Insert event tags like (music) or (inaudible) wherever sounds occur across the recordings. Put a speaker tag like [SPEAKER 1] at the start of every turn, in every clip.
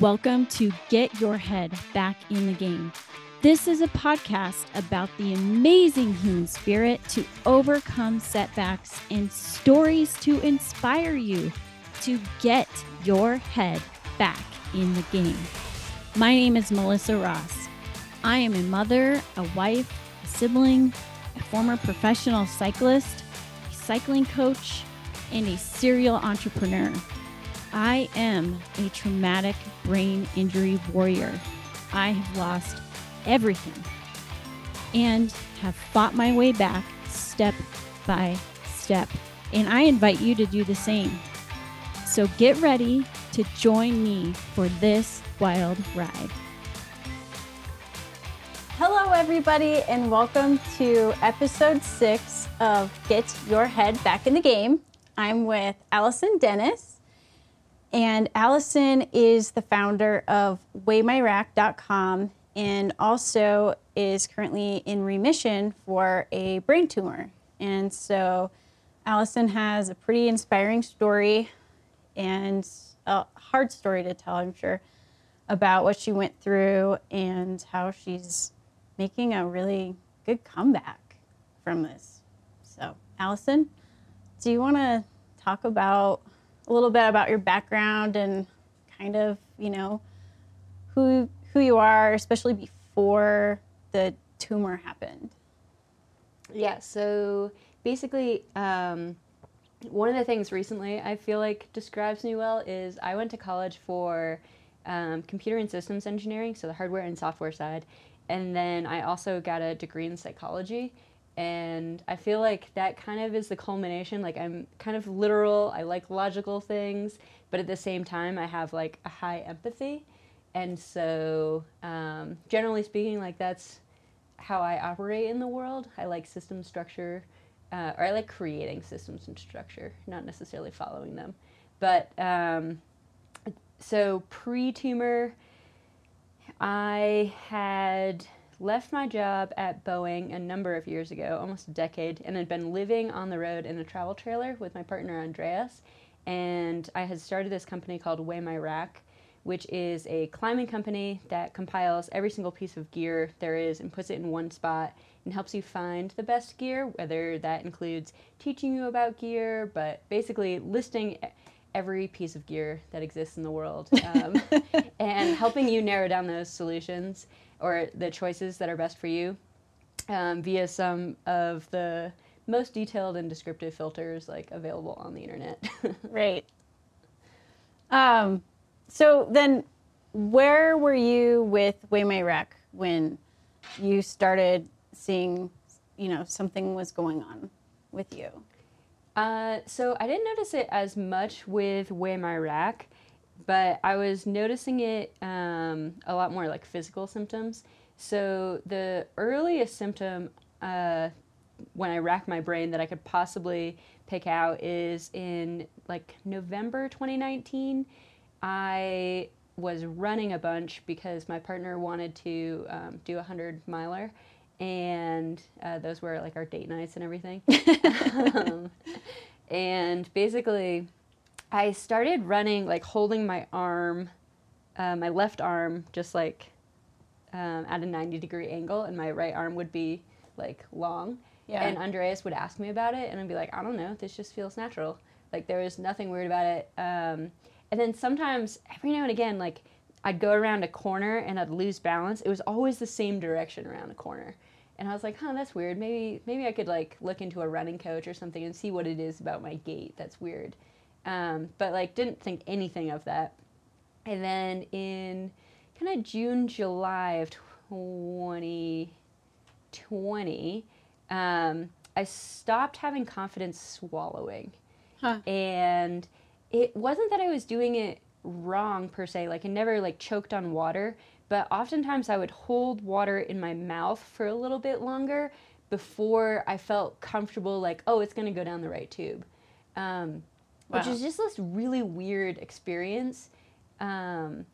[SPEAKER 1] Welcome to Get Your Head Back in the Game. This is a podcast about the amazing human spirit to overcome setbacks and stories to inspire you to get your head back in the game. My name is Melissa Ross. I am a mother, a wife, a sibling, a former professional cyclist, a cycling coach, and a serial entrepreneur. I am a traumatic brain injury warrior. I have lost everything and have fought my way back step by step. And I invite you to do the same. So get ready to join me for this wild ride. Hello, everybody, and welcome to episode six of Get Your Head Back in the Game. I'm with Alison Dennis. And Alison is the founder of WeighMyRack.com and also is currently in remission for a brain tumor. And so Alison has a pretty inspiring story and a hard story to tell, I'm sure, about what she went through and how she's making a really good comeback from this. So, Alison, do you want to talk about a little bit about your background and kind of, you know, who who you are, especially before the tumor happened.
[SPEAKER 2] Yeah. So basically, um, one of the things recently I feel like describes me well is I went to college for um, computer and systems engineering, so the hardware and software side, and then I also got a degree in psychology and I feel like that kind of is the culmination. Like I'm kind of literal. I like logical things, but at the same time, I have like a high empathy, and so um, generally speaking, like that's how I operate in the world. I like system structure, uh, or I like creating systems and structure, not necessarily following them. But um, so pre-tumor, I had left my job at Boeing a number of years ago, almost a decade, and had been living on the road in a travel trailer with my partner Andreas. And I had started this company called Weigh My Rack, which is a climbing company that compiles every single piece of gear there is and puts it in one spot and helps you find the best gear, whether that includes teaching you about gear, but basically listing every piece of gear that exists in the world (laughs) um, and helping you narrow down those solutions or the choices that are best for you um, via some of the most detailed and descriptive filters like available on the internet. (laughs)
[SPEAKER 1] right. Um, so then, where were you with My Rack when you started seeing, you know, something was going on with you?
[SPEAKER 2] Uh, so I didn't notice it as much with My Rack but I was noticing it um, a lot more like physical symptoms. So the earliest symptom uh, when I rack my brain that I could possibly pick out is in like November 2019. I was running a bunch because my partner wanted to um, do a hundred miler, and uh, those were like our date nights and everything. (laughs) um, and basically, I started running, like holding my arm, uh, my left arm, just like um, at a 90 degree angle, and my right arm would be like long. Yeah. And Andreas would ask me about it, and I'd be like, I don't know, this just feels natural. Like there was nothing weird about it. Um, and then sometimes, every now and again, like I'd go around a corner and I'd lose balance. It was always the same direction around the corner. And I was like, huh, that's weird. Maybe maybe I could like look into a running coach or something and see what it is about my gait that's weird. Um, but like didn't think anything of that. And then in kind of June, July of 2020, um, I stopped having confidence swallowing. Huh. And it wasn't that I was doing it wrong per se, like I never like choked on water, but oftentimes I would hold water in my mouth for a little bit longer before I felt comfortable, like, oh, it's going to go down the right tube. Um, wow. which is just this really weird experience. Um,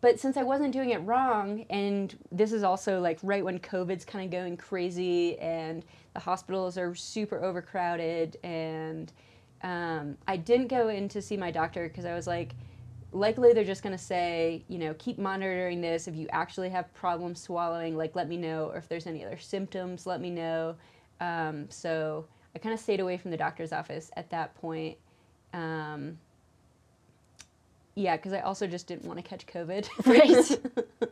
[SPEAKER 2] but since I wasn't doing it wrong, and this is also like right when COVID's kind of going crazy and the hospitals are super overcrowded, and um, I didn't go in to see my doctor because I was like, likely they're just going to say, you know, keep monitoring this. If you actually have problems swallowing, like let me know. Or if there's any other symptoms, let me know. Um, so I kind of stayed away from the doctor's office at that point. Um, yeah, because I also just didn't want to catch COVID. (laughs)
[SPEAKER 1] Right. (laughs)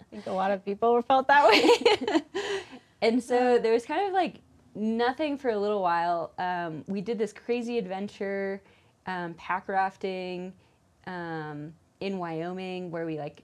[SPEAKER 1] I think a lot of people felt that way. (laughs)
[SPEAKER 2] and so there was kind of like nothing for a little while. Um, we did this crazy adventure, um, pack rafting um, in Wyoming, where we like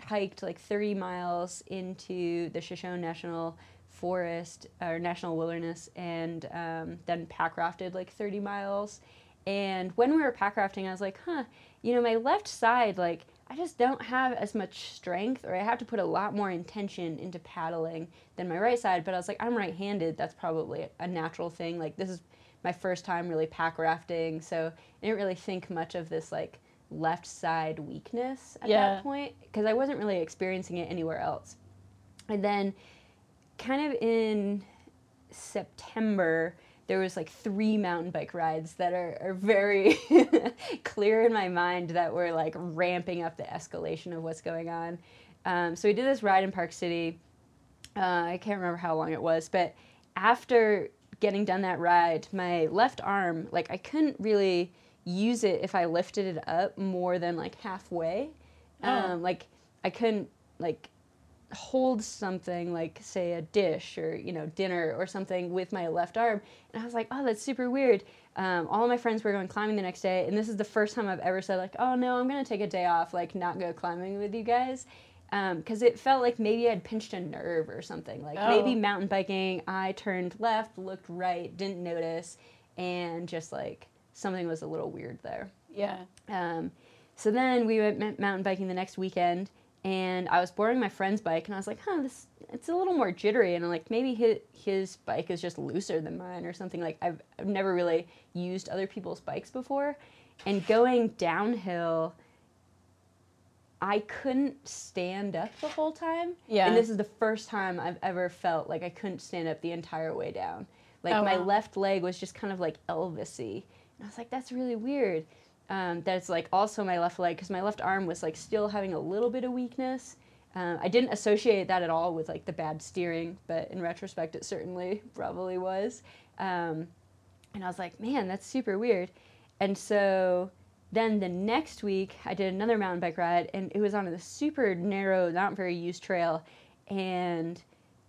[SPEAKER 2] hiked like 30 miles into the Shoshone National Forest or National Wilderness, and um, then pack rafted like 30 miles. And when we were pack rafting, I was like, huh, you know, my left side, like, I just don't have as much strength, or I have to put a lot more intention into paddling than my right side. But I was like, I'm right handed. That's probably a natural thing. Like, this is my first time really pack rafting. So I didn't really think much of this, like, left side weakness at
[SPEAKER 1] Yeah.
[SPEAKER 2] that point because I wasn't really experiencing it anywhere else. And then, kind of in September, there was like three mountain bike rides that are, are very (laughs) clear in my mind that were like ramping up the escalation of what's going on. Um, so we did this ride in Park City. Uh, I can't remember how long it was, but after getting done that ride, my left arm, like I couldn't really use it if I lifted it up more than like halfway.
[SPEAKER 1] Oh.
[SPEAKER 2] Um, like I couldn't like hold something like say a dish or you know dinner or something with my left arm and i was like oh that's super weird um, all my friends were going climbing the next day and this is the first time i've ever said like oh no i'm going to take a day off like not go climbing with you guys because it felt like maybe i'd pinched a nerve or something like
[SPEAKER 1] Oh.
[SPEAKER 2] maybe mountain biking i turned left looked right didn't notice and just like something was a little weird there
[SPEAKER 1] yeah.
[SPEAKER 2] um, so then we went mountain biking the next weekend, and I was borrowing my friend's bike, and I was like, "Huh, this it's a little more jittery," and I'm like, maybe his his bike is just looser than mine or something. Like I've I've never really used other people's bikes before, and going downhill. I couldn't stand up the whole time.
[SPEAKER 1] Yeah.
[SPEAKER 2] And this is the first time I've ever felt like I couldn't stand up the entire way down. Like
[SPEAKER 1] Oh,
[SPEAKER 2] my
[SPEAKER 1] wow.
[SPEAKER 2] left leg was just kind of like Elvis-y. And I was like, that's really weird. Um, that's like also my left leg because my left arm was like still having a little bit of weakness. Um, I didn't associate that at all with like the bad steering, but in retrospect, it certainly probably was. Um, and I was like, man, that's super weird. And so then the next week, I did another mountain bike ride, and it was on a super narrow, not very used trail. And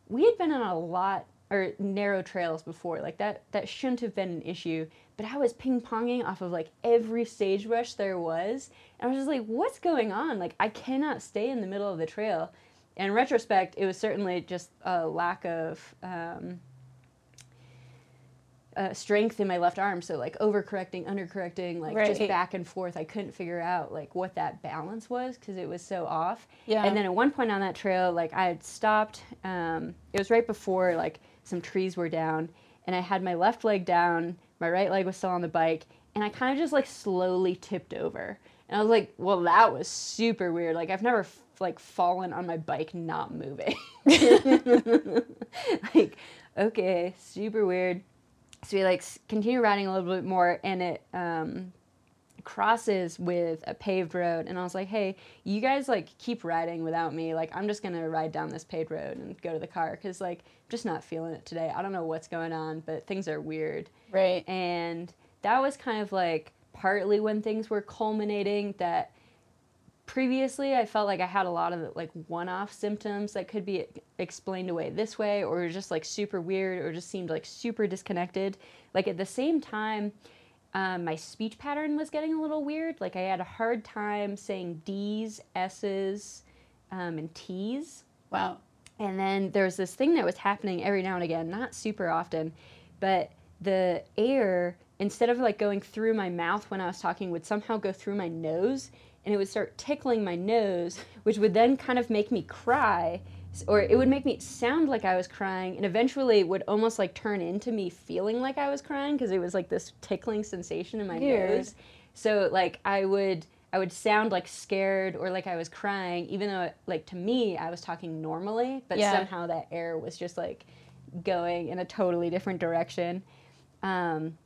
[SPEAKER 2] we had been on a lot or narrow trails before. Like that, that shouldn't have been an issue. But I was ping ponging off of like every sagebrush there was, and I was just like, "What's going on? Like, I cannot stay in the middle of the trail." And in retrospect, it was certainly just a lack of um, uh, strength in my left arm. So like overcorrecting, undercorrecting, like just back and forth. I couldn't figure out like what that balance was because it was so off.
[SPEAKER 1] Yeah.
[SPEAKER 2] And then at one point on that trail, like I had stopped. Um, it was right before like some trees were down, and I had my left leg down, my right leg was still on the bike, and I kind of just like slowly tipped over. And I was like, well, that was super weird. Like I've never like fallen on my bike not moving. (laughs) like, okay, super weird. So we like continue riding a little bit more, and it um, crosses with a paved road. And I was like, hey, you guys like keep riding without me. Like I'm just gonna ride down this paved road and go to the car because like I'm just not feeling it today. I don't know what's going on, but things are weird
[SPEAKER 1] Right.
[SPEAKER 2] and that was kind of like partly when things were culminating that previously i felt like i had a lot of like one-off symptoms that could be explained away this way or just like super weird or just seemed like super disconnected like at the same time um, my speech pattern was getting a little weird like i had a hard time saying d's s's um, and t's
[SPEAKER 1] Wow.
[SPEAKER 2] and then there was this thing that was happening every now and again, not super often, but the air, instead of like going through my mouth when I was talking, would somehow go through my nose and it would start tickling my nose, which would then kind of make me cry. Or it would make me sound like I was crying, and eventually it would almost like turn into me feeling like I was crying because it was like this tickling sensation in my
[SPEAKER 1] Weird.
[SPEAKER 2] nose. So like I would I would sound like scared or like I was crying, even though like to me I was talking normally, but
[SPEAKER 1] Yeah.
[SPEAKER 2] somehow that air was just like going in a totally different direction. Um,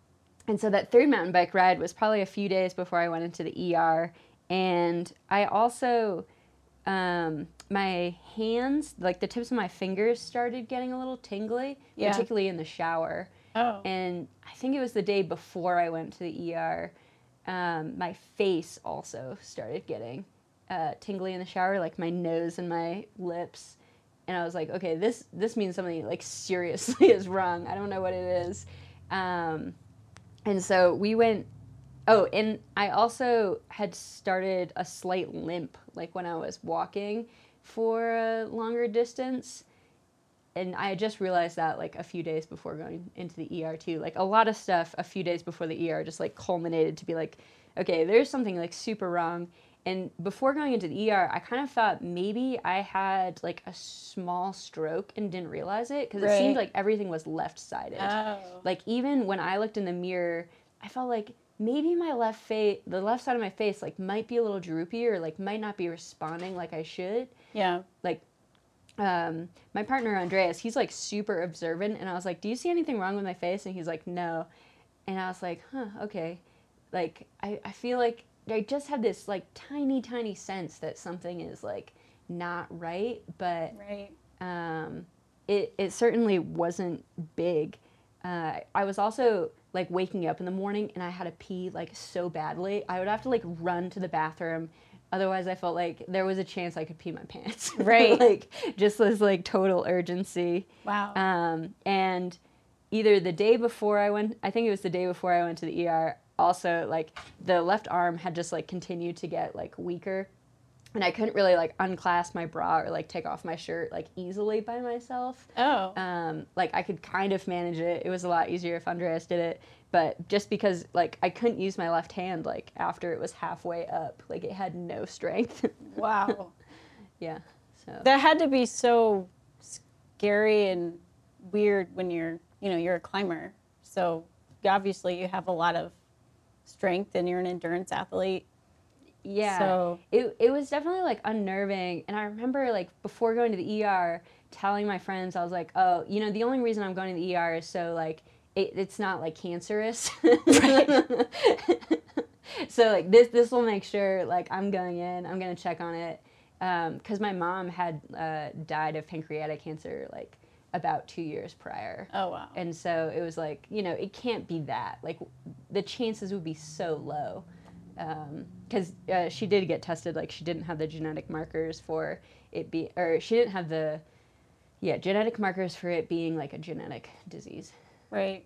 [SPEAKER 2] and so that third mountain bike ride was probably a few days before I went into the ER. and I also um, my hands, like the tips of my fingers, started getting a little tingly,
[SPEAKER 1] Yeah.
[SPEAKER 2] particularly in the shower.
[SPEAKER 1] Oh.
[SPEAKER 2] And I think it was the day before I went to the ER. Um, my face also started getting uh, tingly in the shower, like my nose and my lips. And I was like, okay, this this means something like seriously (laughs) is wrong. I don't know what it is. Um, and so we went. Oh, and I also had started a slight limp, like when I was walking for a longer distance and I just realized that like a few days before going into the ER too. Like a lot of stuff a few days before the ER just like culminated to be like, okay, there's something like super wrong. And before going into the ER, I kind of thought maybe I had like a small stroke and didn't realize it because it seemed like everything was left sided.
[SPEAKER 1] Oh.
[SPEAKER 2] Like even when I looked in the mirror, I felt like maybe my left face, the left side of my face, like might be a little droopy or like might not be responding like I should
[SPEAKER 1] yeah.
[SPEAKER 2] like um, my partner Andreas, he's like super observant, and I was like, "Do you see anything wrong with my face?" And he's like, "No," and I was like, "Huh, okay." Like I, I feel like I just have this like tiny, tiny sense that something is like not right, but
[SPEAKER 1] Right.
[SPEAKER 2] um, it it certainly wasn't big. Uh, I was also like waking up in the morning and I had to pee like so badly. I would have to like run to the bathroom. Otherwise, I felt like there was a chance I could pee my pants. (laughs)
[SPEAKER 1] Right.
[SPEAKER 2] like just this like total urgency.
[SPEAKER 1] Wow.
[SPEAKER 2] Um, and either the day before I went, I think it was the day before I went to the ER. Also, like the left arm had just like continued to get like weaker, and I couldn't really like unclasp my bra or like take off my shirt like easily by myself.
[SPEAKER 1] oh.
[SPEAKER 2] Um, like I could kind of manage it. It was a lot easier if Andreas did it, but just because like I couldn't use my left hand like after it was halfway up, like it had no strength. (laughs)
[SPEAKER 1] wow.
[SPEAKER 2] yeah. So
[SPEAKER 1] That had to be so scary and weird when you're, you know, you're a climber. So obviously you have a lot of strength and you're an endurance athlete.
[SPEAKER 2] Yeah.
[SPEAKER 1] So-
[SPEAKER 2] it, it was definitely like unnerving. And I remember like before going to the ER, telling my friends, I was like, oh, you know, the only reason I'm going to the ER is so like it, it's not like cancerous. (laughs) so like this this will make sure like I'm going in, I'm gonna check on it. Because my mom had uh, died of pancreatic cancer like about two years prior.
[SPEAKER 1] Oh wow.
[SPEAKER 2] And so it was like, you know, it can't be that. Like, the chances would be so low. Because uh, she did get tested, like, she didn't have the genetic markers for it be, or she didn't have the, yeah, genetic markers for it being like a genetic disease.
[SPEAKER 1] Right.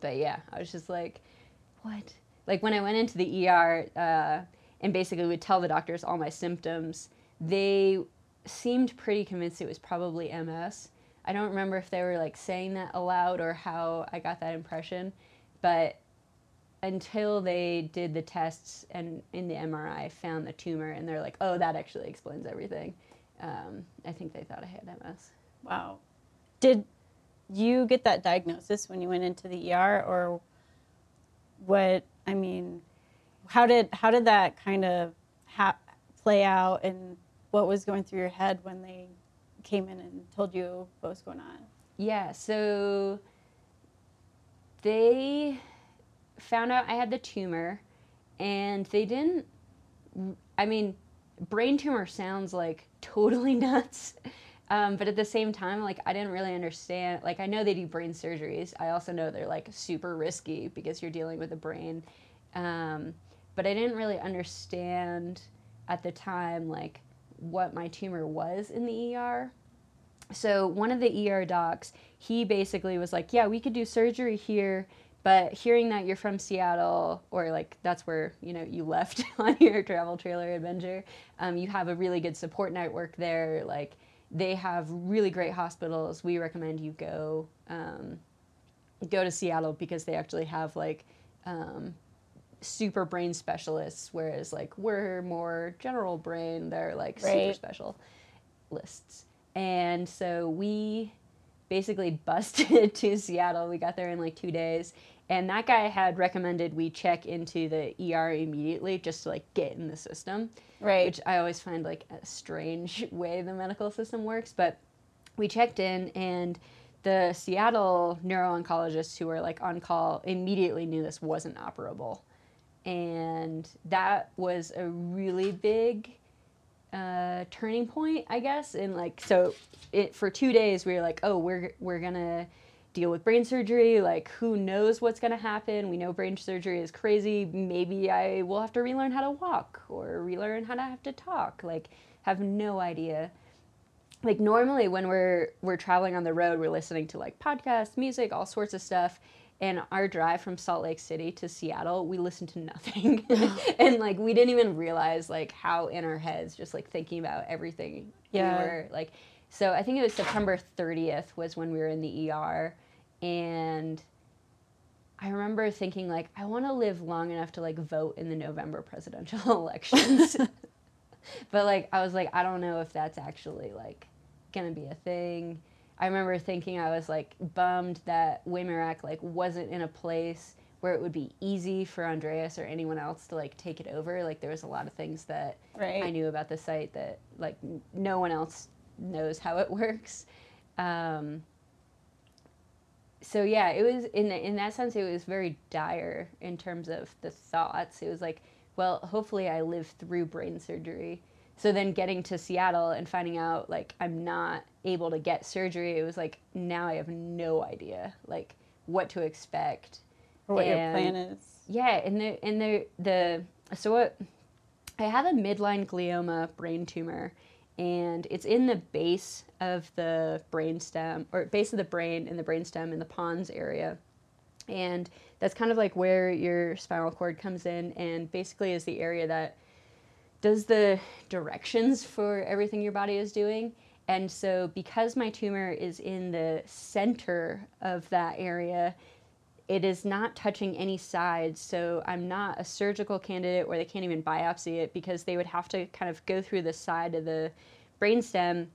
[SPEAKER 2] But yeah, I was just like, what? Like when I went into the ER uh, and basically would tell the doctors all my symptoms, they seemed pretty convinced it was probably MS. I don't remember if they were like saying that aloud or how I got that impression, but until they did the tests and in the MRI found the tumor and they're like, oh, that actually explains everything. Um, I think they thought I had MS.
[SPEAKER 1] Wow. Did you get that diagnosis when you went into the ER or what I mean how did how did that kind of ha- play out and what was going through your head when they came in and told you what was going on?
[SPEAKER 2] Yeah, so they found out I had the tumor, and they didn't. I mean, brain tumor sounds like totally (laughs) nuts, um, but at the same time, like I didn't really understand. Like I know they do brain surgeries. I also know they're like super risky because you're dealing with the brain, um, but I didn't really understand at the time like what my tumor was in the ER so one of the ER docs, he basically was like, "Yeah, we could do surgery here, but hearing that you're from Seattle, or like that's where you know you left (laughs) on your travel trailer adventure, um, you have a really good support network there. Like they have really great hospitals. We recommend you go um, go to Seattle because they actually have like." Um, super brain specialists whereas like we're more general brain they're like super
[SPEAKER 1] Right.
[SPEAKER 2] special lists and so we basically (laughs) busted to Seattle. We got there in like two days. And that guy had recommended we check into the ER immediately just to like get in the system,
[SPEAKER 1] Right.
[SPEAKER 2] which I always find like a strange (laughs) way the medical system works. But we checked in and the Seattle neuro oncologists who were like on call immediately knew this wasn't operable. and that was a really big uh, turning point, I guess. And like, so it for two days we were like, oh, we're we're gonna deal with brain surgery. Like, who knows what's gonna happen? We know brain surgery is crazy. Maybe I will have to relearn how to walk or relearn how to have to talk. Like, have no idea. Like normally when we're we're traveling on the road, we're listening to like podcasts, music, all sorts of stuff and our drive from Salt Lake City to Seattle, we listened to nothing. (laughs) (laughs) and like we didn't even realize like how in our heads just like thinking about everything
[SPEAKER 1] Yeah.
[SPEAKER 2] we were like so I think it was September 30th was when we were in the ER and I remember thinking like I want to live long enough to like vote in the November presidential (laughs) elections. (laughs) but like I was like I don't know if that's actually like going to be a thing. I remember thinking I was like bummed that Weigh My Rack like wasn't in a place where it would be easy for Andreas or anyone else to like take it over. Like there was a lot of things that
[SPEAKER 1] Right.
[SPEAKER 2] I knew about the site that like n- no one else knows how it (laughs) works. Um, so yeah, it was in the, in that sense it was very dire in terms of the thoughts. It was like, well, hopefully I live through brain surgery. So then getting to Seattle and finding out like I'm not able to get surgery, it was like now I have no idea like what to expect.
[SPEAKER 1] or what your plan is.
[SPEAKER 2] Yeah, and the and the the so what I have a midline glioma brain tumor and it's in the base of the brainstem or base of the brain in the brainstem in the pons area. And that's kind of like where your spinal cord comes in and basically is the area that does the directions for everything your body is doing. And so, because my tumor is in the center of that area, it is not touching any sides. So, I'm not a surgical candidate where they can't even biopsy it because they would have to kind of go through the side of the brainstem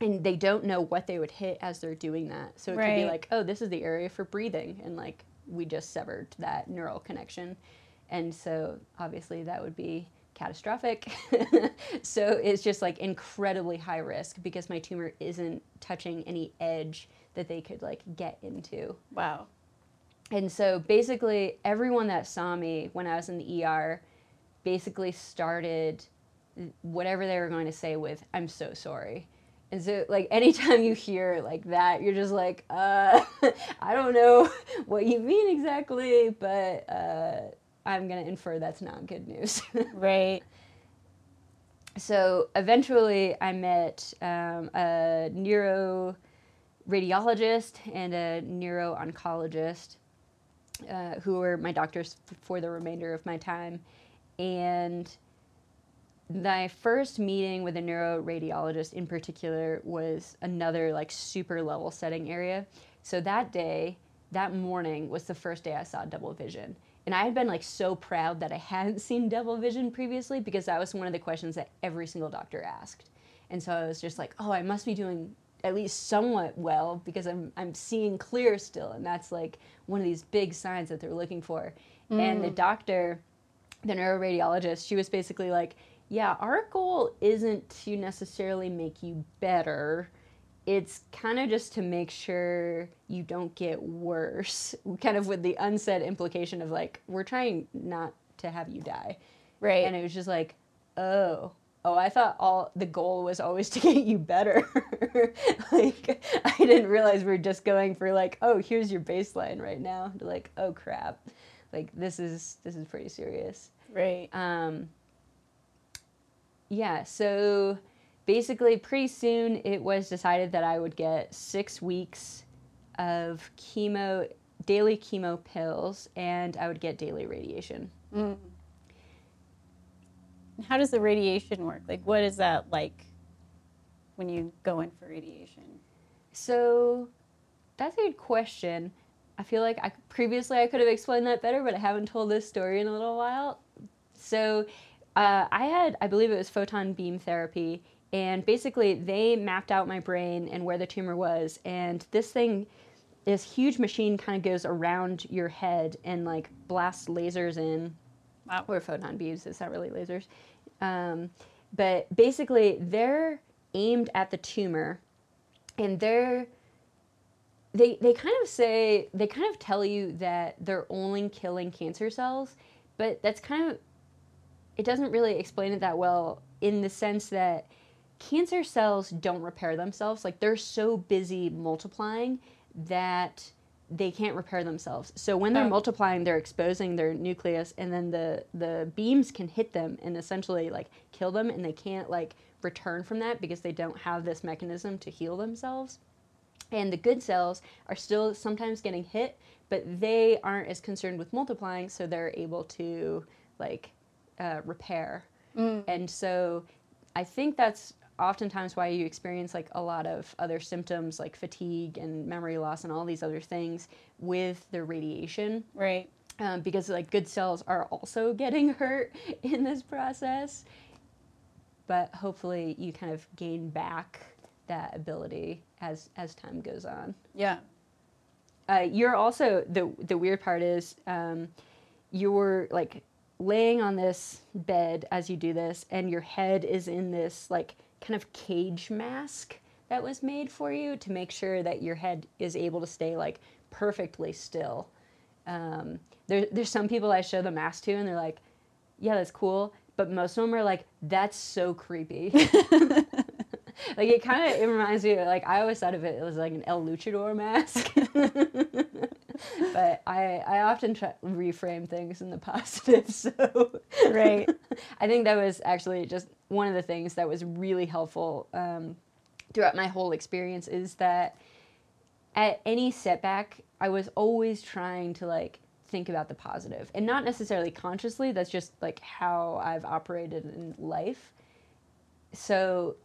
[SPEAKER 2] and they don't know what they would hit as they're doing that. So, it could be like, oh, this is the area for breathing. And like, we just severed that neural connection. And so, obviously, that would be catastrophic. (laughs) so it's just like incredibly high risk because my tumor isn't touching any edge that they could like get into.
[SPEAKER 1] Wow.
[SPEAKER 2] And so basically everyone that saw me when I was in the ER basically started whatever they were going to say with I'm so sorry. And so like (laughs) anytime you hear like that, you're just like, uh (laughs) I don't know (laughs) what you mean exactly, but uh I'm going to infer that's not good news.
[SPEAKER 1] Right.
[SPEAKER 2] so eventually I met um, a neuro radiologist and a neuro oncologist uh, who were my doctors for the remainder of my time. And my first meeting with a neuroradiologist in particular was another like super level setting area. So that day, that morning was the first day I saw double vision. And I had been like so proud that I (laughs) hadn't seen double vision previously because that was one of the questions that every single doctor asked. And so I was just like, oh, I must be doing at least somewhat well because I'm I'm seeing clear still and that's like one of these big signs that they're looking for. And the mm. doctor the neuroradiologist, she was basically like, yeah, our goal isn't to necessarily make you better. It's kind of just to make sure you don't get worse, (laughs) kind of with the unsaid implication of like, we're trying not to have you die.
[SPEAKER 1] Right.
[SPEAKER 2] And it was just like, oh, oh, I thought all the goal was always (laughs) to get you better. (laughs) like, I didn't realize we are just going for like, oh, here's your baseline right now. To like, oh crap, like this is this is pretty serious.
[SPEAKER 1] right.
[SPEAKER 2] Um, yeah, so basically, pretty soon it was decided that I would get six weeks of chemo, daily chemo pills, and I would get daily radiation.
[SPEAKER 1] How does the radiation work? Like, what is that like when you go in for radiation?
[SPEAKER 2] So that's a good question. I feel like I previously I could have explained that better, but I haven't told this story in a little while. So uh, I had, I believe it was photon beam therapy, and basically they mapped out my brain and where the tumor was, and this thing, this huge machine, kind of goes around your head and like blasts lasers in
[SPEAKER 1] Wow.
[SPEAKER 2] or photon beams. It's not really lasers. Um, but basically, they're aimed at the tumor, and they're they they kind of say they kind of tell you that they're only killing cancer cells, but that's kind of it doesn't really explain it that well in the sense that cancer cells don't repair themselves. Like they're so busy multiplying that they can't repair themselves. So when they're
[SPEAKER 1] Oh.
[SPEAKER 2] multiplying, they're exposing their nucleus, and then the the beams can hit them and essentially like kill them, and they can't like return from that because they don't have this mechanism to heal themselves. And the good cells are still sometimes getting hit, but they aren't as concerned with multiplying, so they're able to like uh, repair. And so I think that's oftentimes why you experience like a lot of other symptoms like fatigue and memory loss and all these other things with the radiation
[SPEAKER 1] Right.
[SPEAKER 2] um, because like good cells are also (laughs) getting hurt in this process but hopefully you kind of gain back that ability as as time goes on
[SPEAKER 1] Yeah.
[SPEAKER 2] uh, you're also the the weird part is um, you're like laying on this bed as you do this, and your head is in this like kind of cage mask that was made for you to make sure that your head is able to stay like perfectly still. Um, there, there's some people I show the mask to, and they're like, "Yeah, that's cool," but most of them are like, "That's so creepy." (laughs) like it kind of it reminds me like I always thought of it as like an El Luchador mask. (laughs) (laughs) but I I often try reframe things in the (laughs) positive. So
[SPEAKER 1] Right. (laughs)
[SPEAKER 2] I think that was actually just one of the things that was really helpful um, throughout my whole experience is that at any setback, I was always trying to like think about the positive and not necessarily consciously. That's just like how I've operated in life. So,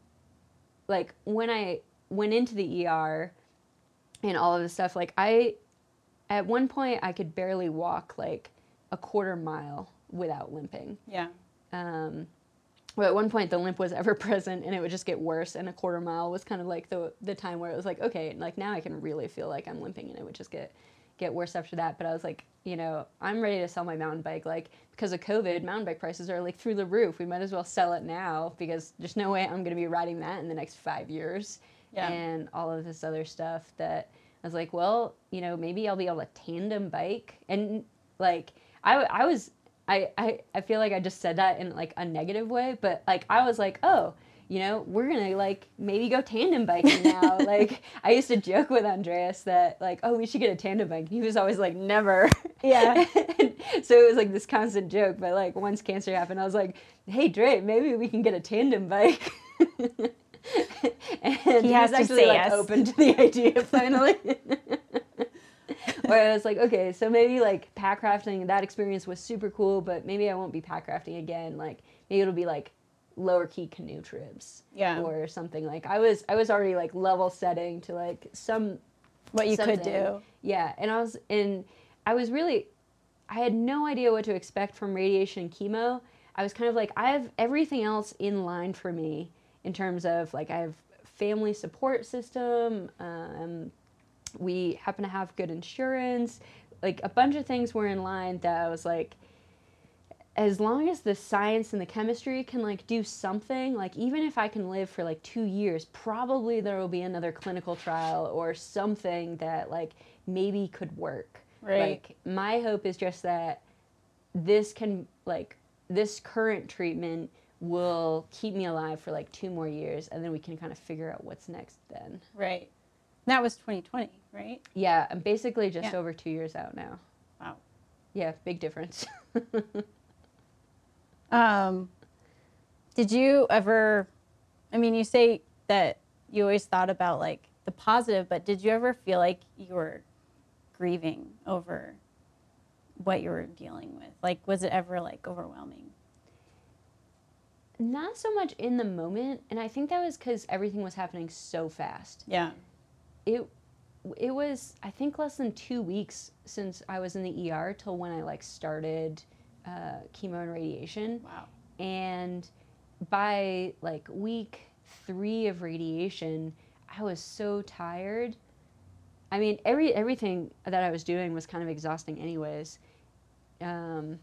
[SPEAKER 2] like when I went into the ER and all of this stuff, like I, at one point, I could barely walk like a quarter mile without limping.
[SPEAKER 1] Yeah.
[SPEAKER 2] Um, well, at one point the limp was ever (laughs) present, and it would just get worse. And a quarter mile was kind of like the the time where it was like, okay, like now I can really feel like I'm limping, and it would just get get worse after that. But I was like, you know, I'm ready to sell my mountain bike. Like because of COVID, mountain bike prices are like through the roof. We might as well sell it now because there's no way I'm going to be riding that in the next five years.
[SPEAKER 1] Yeah.
[SPEAKER 2] And all of this other stuff that I was like, well, you know, maybe I'll be able to tandem bike. And like, I, I was, I, I, I feel like I just said that in like a negative way, but like, I was like, oh, you know, we're gonna like maybe go tandem biking now. (laughs) like, I used to joke with Andreas that like, oh, we should get a tandem bike. And He was always like, never.
[SPEAKER 1] Yeah. (laughs)
[SPEAKER 2] so it was like this constant joke. But like, once cancer happened, I was like, hey, Dre, maybe we can get a tandem bike. (laughs) he,
[SPEAKER 1] has to
[SPEAKER 2] actually
[SPEAKER 1] say
[SPEAKER 2] like
[SPEAKER 1] yes.
[SPEAKER 2] open to the (laughs) idea finally. Where I was like, okay, so maybe like pack rafting, that experience was super cool, but maybe I won't be pack rafting again. Like maybe it'll be like lower key canoe trips
[SPEAKER 1] Yeah.
[SPEAKER 2] or something. Like I was I was already like level setting to like some
[SPEAKER 1] What you could do.
[SPEAKER 2] yeah, and I was and I was really I had no idea what to expect from radiation and chemo. I was kind of like I have everything else in line for me in terms of like I have family support system. Um, we happen to have good insurance. Like a bunch of things were in line that I was like, as long as the science and the chemistry can like do something, like even if I can live for like two years, probably there will be another clinical trial or something that like maybe could work.
[SPEAKER 1] Right.
[SPEAKER 2] Like my hope is just that this can like this current treatment will keep me alive for like two more years and then we can kind of figure out what's next then.
[SPEAKER 1] Right. That was 2020, right?
[SPEAKER 2] Yeah, I'm basically just
[SPEAKER 1] Yeah.
[SPEAKER 2] over two years out now.
[SPEAKER 1] Wow.
[SPEAKER 2] Yeah, big difference. (laughs)
[SPEAKER 1] Um, did you ever? I mean, you say that you always thought about like the positive, but did you ever feel like you were grieving over what you were dealing with? Like, was it ever like overwhelming?
[SPEAKER 2] Not so much in the moment, and I think that was because everything was happening so fast.
[SPEAKER 1] Yeah.
[SPEAKER 2] It it was I think less than two weeks since I was in the ER till when I like started uh, chemo and radiation.
[SPEAKER 1] Wow.
[SPEAKER 2] and by like week three of radiation i was so tired i mean every everything that i was doing was kind of exhausting anyways um,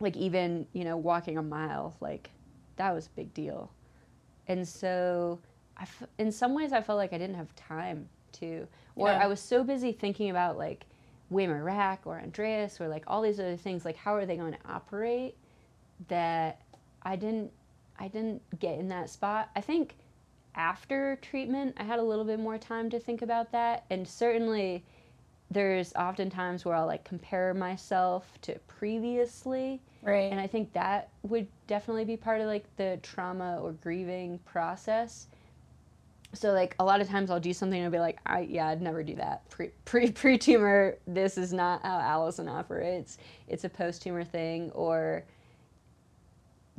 [SPEAKER 2] like even you know walking a mile like that was a big deal and so I f- in some ways i felt like i didn't have time to or
[SPEAKER 1] Yeah.
[SPEAKER 2] i was so busy thinking about like Weigh My Rack or Andreas or like all these other things, like how are they going to operate that I didn't I didn't get in that spot. I think after treatment I had a little bit more time to think about that and certainly there's often times where I'll like compare myself to previously.
[SPEAKER 1] Right.
[SPEAKER 2] And I think that would definitely be part of like the trauma or grieving process so like a lot of times I'll do something and I'll be like, I yeah, I'd never do that. Pre pre (laughs) pre tumor, this is not how Alison operates. It's a post tumor thing or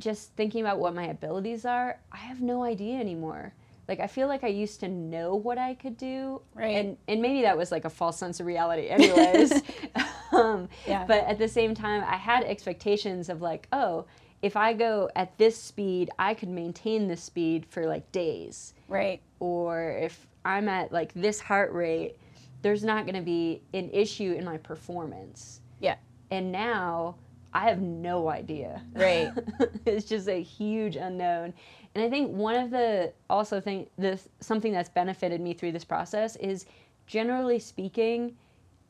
[SPEAKER 2] just thinking about what my abilities are, I have no idea anymore. Like I feel like I used to know what I could do,
[SPEAKER 1] right?
[SPEAKER 2] And and maybe that was like a false sense of reality, anyways. (laughs) um,
[SPEAKER 1] yeah.
[SPEAKER 2] But at the same time, I had expectations of like, oh, if I go at this speed, I could maintain this speed for like days.
[SPEAKER 1] Right.
[SPEAKER 2] Or if I'm at like this heart rate, there's not going to be an issue in my performance.
[SPEAKER 1] Yeah.
[SPEAKER 2] And now I have no idea.
[SPEAKER 1] Right. (laughs)
[SPEAKER 2] it's just a huge unknown. And I think one of the also thing this something that's benefited me through this process is generally speaking,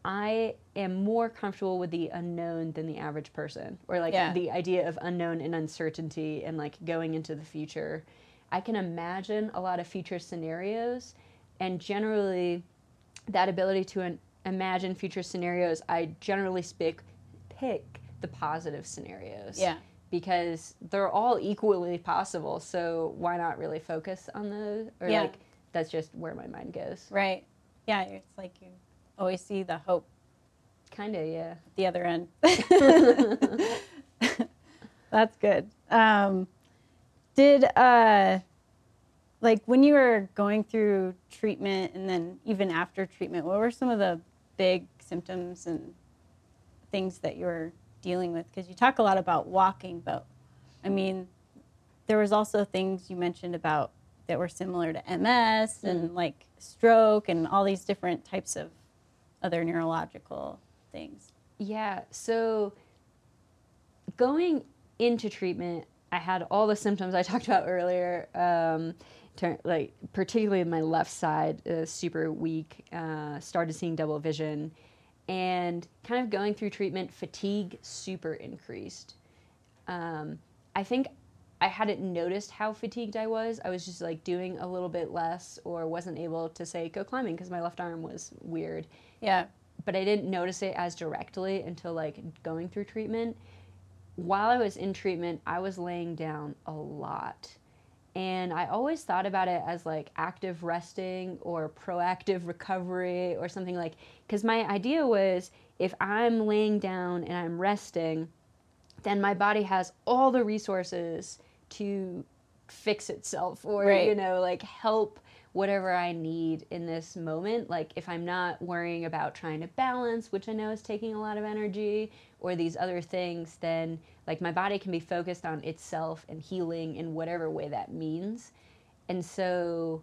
[SPEAKER 2] I am more comfortable with the unknown than the average person, or like
[SPEAKER 1] yeah.
[SPEAKER 2] the idea of unknown and uncertainty and like going into the future. I can imagine a lot of future scenarios, and generally, that ability to imagine future scenarios, I generally pick pick the positive scenarios.
[SPEAKER 1] Yeah.
[SPEAKER 2] Because they're all equally possible, so why not really focus on those? Or
[SPEAKER 1] yeah.
[SPEAKER 2] like that's just where my mind goes.
[SPEAKER 1] Right. Yeah, it's like you always see the hope.
[SPEAKER 2] Kind of, yeah.
[SPEAKER 1] The other end. (laughs) (laughs) That's good. Um, did uh, like when you were going through treatment and then even after treatment, what were some of the big symptoms and things that you were dealing with? Because you talk a lot about walking, but I mean, there was also things you mentioned about that were similar to MS mm. and like stroke and all these different types of other neurological things?
[SPEAKER 2] Yeah. So going into treatment, I had all the symptoms I (laughs) talked about earlier. Um, like particularly my left side, uh, super weak. Uh, started seeing double vision, and kind of going through treatment, fatigue super increased. Um, I think I hadn't noticed how fatigued I was. I was just like doing a little bit less, or wasn't able to say go climbing because my left arm was weird.
[SPEAKER 1] Yeah
[SPEAKER 2] but I didn't notice it as directly until like going through treatment. While I was in treatment, I was laying down a lot. And I always thought about it as like active resting or proactive recovery or something like cuz my idea was if I'm laying down and I'm resting, then my body has all the resources to fix itself or right. you know like help whatever I need in this moment. Like if I'm not worrying about trying to balance, which I know is taking a lot of energy, or these other things, then like my body can be focused on itself and healing in whatever way that means. And so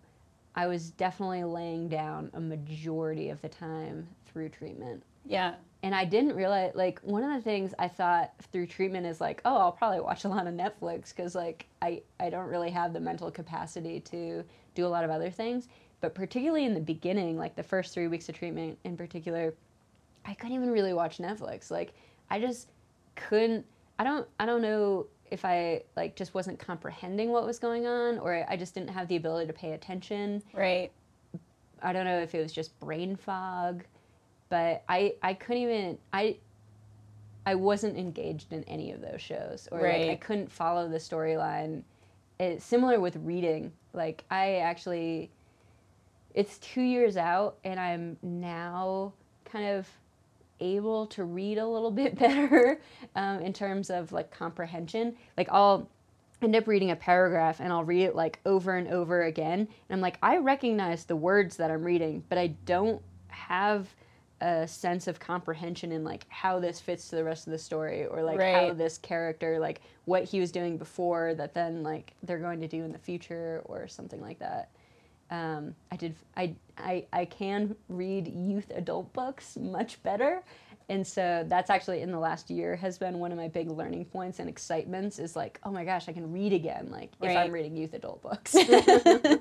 [SPEAKER 2] I was definitely laying down a majority of the time through treatment.
[SPEAKER 1] Yeah.
[SPEAKER 2] And I didn't realize, like, one of the things I thought through treatment is like, oh, I'll probably watch a lot of Netflix because, like, I, I don't really have the mental capacity to do a lot of other things. But particularly in the beginning, like the first three weeks of treatment in particular, I couldn't even really watch Netflix. Like I just couldn't. I don't. I don't know if I like just wasn't comprehending what was going on, or I just didn't have the ability to pay attention.
[SPEAKER 1] Right.
[SPEAKER 2] I don't know if it was just brain fog, but I I couldn't even I I wasn't engaged in any of those shows, or right. like I couldn't follow the storyline. It's similar with reading. Like I actually, it's two years out, and I'm now kind of able to read a little (laughs) bit better um, in terms of like comprehension. Like I'll end up reading a paragraph and I'll read it like over and over again. And I'm like, I recognize the words that I'm reading, but I don't have a sense of comprehension in like how this fits to the rest of the story or like right. how this character like what he was doing before that then like they're going to do in the future or something like that um, i did I, I i can read youth adult books much better and so that's actually in the last year has been one of my big learning points and excitements is like oh my gosh i can read again like right. if i'm reading youth adult books (laughs) (laughs)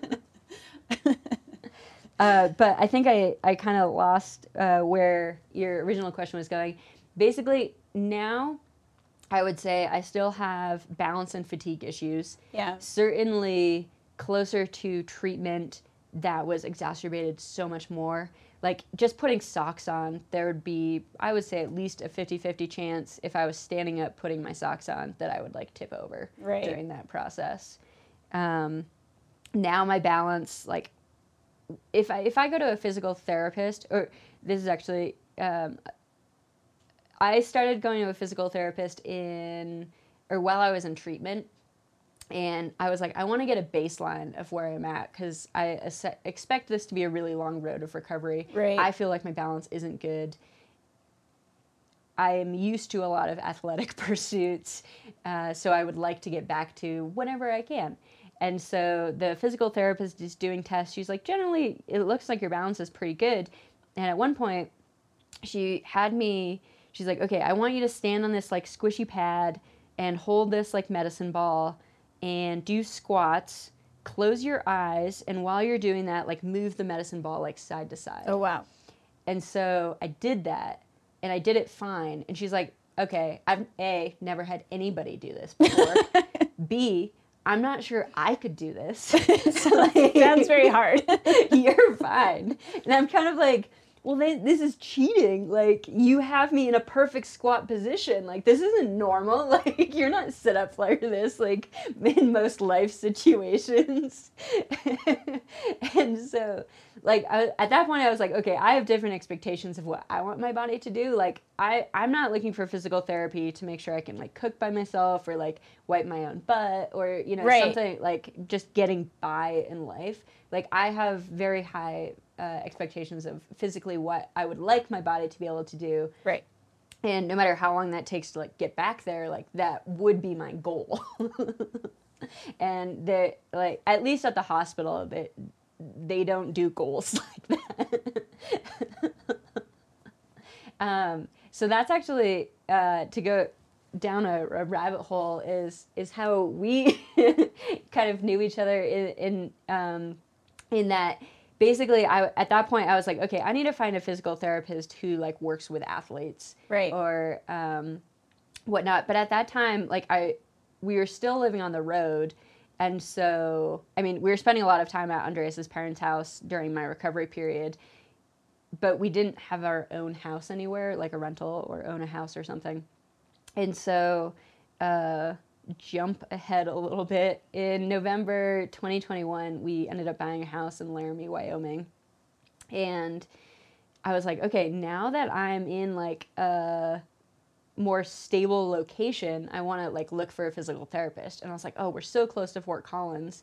[SPEAKER 2] uh, but I think I, I kind of lost uh, where your original question was going. Basically, now I would say I still have balance and fatigue issues.
[SPEAKER 1] Yeah.
[SPEAKER 2] Certainly closer to treatment that was exacerbated so much more. Like just putting socks on, there would be, I would say, at least a 50 50 chance if I was standing up putting my socks on that I would like tip over
[SPEAKER 1] Right.
[SPEAKER 2] during that process. Um, now my balance, like, if I if I go to a physical therapist, or this is actually, um, I started going to a physical therapist in, or while I was in treatment, and I was like, I want to get a baseline of where I'm at because I expect this to be a really long road of recovery.
[SPEAKER 1] Right.
[SPEAKER 2] I feel like my balance isn't good. I am used to a lot of athletic (laughs) pursuits, uh, so I would like to get back to whenever I can. And so the physical therapist is doing tests. She's like, generally, it looks like your balance is pretty good. And at one point, she had me, she's like, okay, I want you to stand on this like squishy pad and hold this like medicine ball and do squats. Close your eyes, and while you're doing that, like move the medicine ball like side to side.
[SPEAKER 1] Oh wow.
[SPEAKER 2] And so I did that and I did it fine. And she's like, okay, I've A, never had anybody do this before. (laughs) B, I'm not sure I could do this. (laughs) (laughs) so like,
[SPEAKER 1] Sounds very hard. (laughs)
[SPEAKER 2] you're fine. And I'm kind of like, well, this is cheating. Like, you have me in a perfect squat position. Like, this isn't normal. Like, you're not set up like this, like, in most life situations. and so, like, I, at that point, I was like, okay, I have different expectations of what I want my body to do. Like, I, I'm not looking for physical therapy to make sure I can, like, cook by myself or, like, wipe my own butt or, you know,
[SPEAKER 1] Right.
[SPEAKER 2] something like just getting by in life. Like, I have very high uh, expectations of physically what I would like my body to be able to do.
[SPEAKER 1] right.
[SPEAKER 2] And no matter how long that takes to like get back there, like that would be my goal. (laughs) and they like at least at the hospital they they don't do goals (laughs) like that. (laughs) um, so that's actually uh, to go down a, a rabbit hole is is how we (laughs) kind of knew each other in in um, in that basically I at that point I was like okay I need to find a physical therapist who like works with athletes
[SPEAKER 1] Right.
[SPEAKER 2] or um, whatnot but at that time like I we were still living on the road and so I mean we were spending a lot of time at Andreas's parents house during my recovery period but we didn't have our own house anywhere like a rental or own a house or something. And so uh, jump ahead a little bit. In november 2021 we ended up buying a house in laramie wyoming. And i was like okay now that i'm in like a more stable location i want to like look for a physical therapist. And i was like oh we're so close to fort collins.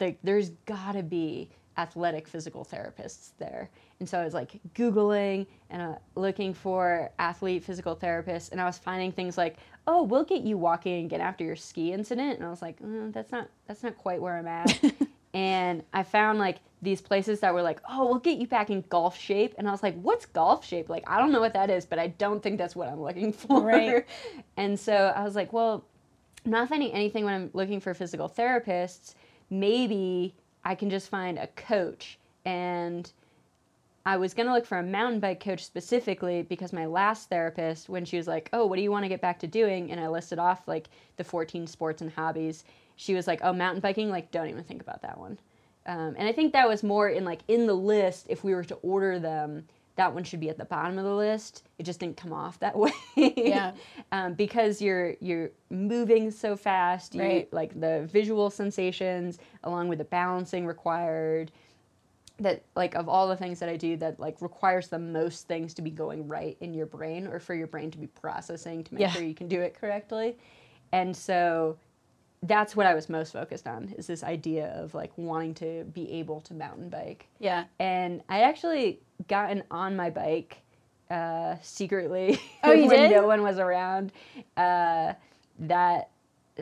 [SPEAKER 2] Like there's gotta be athletic physical therapists there. And so i was like googling and uh, looking for athlete physical therapists and i was finding things like oh we'll get you walking again after your ski incident. And i was like mm, that's not that's not quite where i'm at (laughs) and i found like these places that were like oh we'll get you back in golf shape and i was like what's golf shape like i don't know what that is but i don't think that's what i'm looking (laughs) for
[SPEAKER 1] Right.
[SPEAKER 2] and so i was like well I'm not finding anything when I'm looking for physical therapists. Maybe I can just find a coach. And I was going to look for a mountain bike coach specifically because my last therapist, when she was like, Oh, what do you want to get back to doing? And I listed off like the 14 sports and hobbies, she was like, Oh, mountain biking? Like, don't even think about that one. Um, and I think that was more in like in the list, if we were to order them, that one should be at the bottom of the list. It just didn't come off that (laughs) way.
[SPEAKER 1] Yeah.
[SPEAKER 2] um, because you're you're moving so fast, you,
[SPEAKER 1] Right.
[SPEAKER 2] like the visual sensations along with the balancing required. That like of all the things that I do, that like requires the most things to be going right in your brain, or for your brain to be processing to make
[SPEAKER 1] Yeah.
[SPEAKER 2] sure you can do it correctly. And so that's what I was most focused on is this idea of like wanting to be able to mountain bike
[SPEAKER 1] Yeah.
[SPEAKER 2] and I actually gotten on my bike uh, secretly (laughs)
[SPEAKER 1] Oh, you
[SPEAKER 2] when
[SPEAKER 1] did?
[SPEAKER 2] no one was around uh, that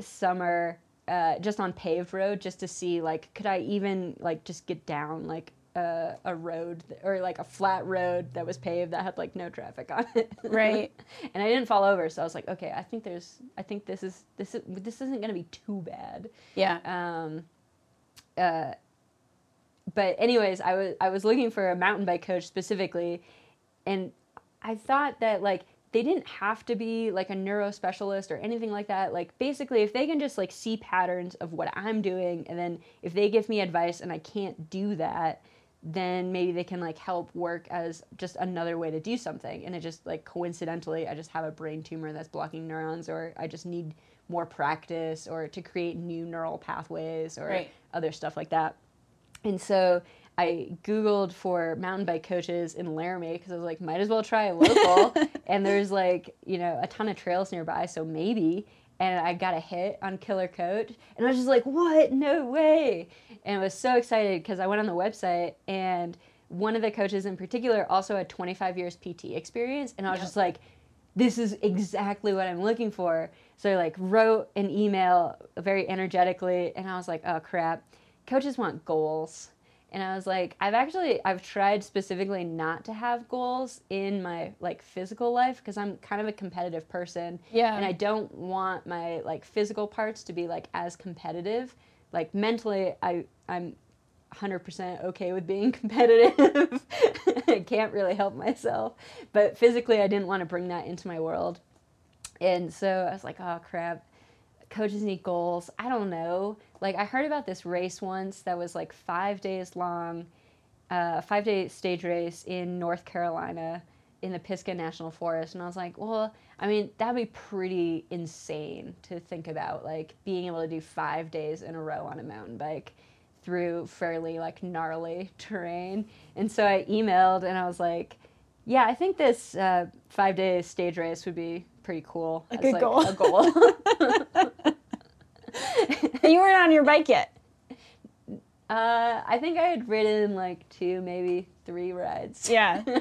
[SPEAKER 2] summer, uh, just on paved road, just to see like could I even like just get down like a, a road or like a flat road that was paved that had like no traffic on it.
[SPEAKER 1] Right. (laughs)
[SPEAKER 2] and I didn't fall over, so I was like, okay, I think there's, I think this is this is this isn't gonna be too bad
[SPEAKER 1] Yeah.
[SPEAKER 2] um, uh, but anyways, I was I was looking for a mountain bike coach specifically, and I thought that like they didn't have to be like a neuro specialist or anything like that. Like basically, if they can just like see patterns of what I'm doing, and then if they give me advice and I can't do that, then maybe they can like help work as just another way to do something. And it just like coincidentally, I just have a brain tumor that's blocking neurons, or I just need more practice, or to create new neural pathways, or
[SPEAKER 1] Right.
[SPEAKER 2] other stuff like that. And so I Googled for mountain bike coaches in Laramie because I was like, might as well try a local. (laughs) and there's like, you know, a ton of trails nearby, so maybe. And I got a hit on Killer Coach. And I was just like, what? No way. And I was so excited because I went on the website and one of the coaches in particular also had 25 years PT experience. And I was
[SPEAKER 1] Yep.
[SPEAKER 2] just like, this is exactly what I'm looking for. So I like wrote an email very energetically and I was like, oh crap. Coaches want goals. And I was like, I've actually I've tried specifically not to have goals in my like physical life because I'm kind of a competitive person.
[SPEAKER 1] Yeah.
[SPEAKER 2] And I don't want my like physical parts to be like as competitive. Like mentally I I'm 100% okay with being (laughs) competitive. I can't really help myself. But physically, I didn't want to bring that into my world. And so I was like, oh crap, coaches need goals. I don't know. Like, I heard about this race once that was like five days long, uh, five day stage race in North Carolina in the Pisgah National Forest. And I was like, well, I mean, that'd be pretty insane to think about, like being able to do five days in a row on a mountain bike through fairly like gnarly (laughs) terrain. And so I emailed and I was like, yeah, I think this uh, five day stage race would be pretty cool.
[SPEAKER 1] A
[SPEAKER 2] like,
[SPEAKER 1] goal.
[SPEAKER 2] A goal. (laughs) (laughs) (laughs)
[SPEAKER 1] you weren't on your bike yet.
[SPEAKER 2] uh, I think I had ridden like two, maybe three rides.
[SPEAKER 1] Yeah. (laughs)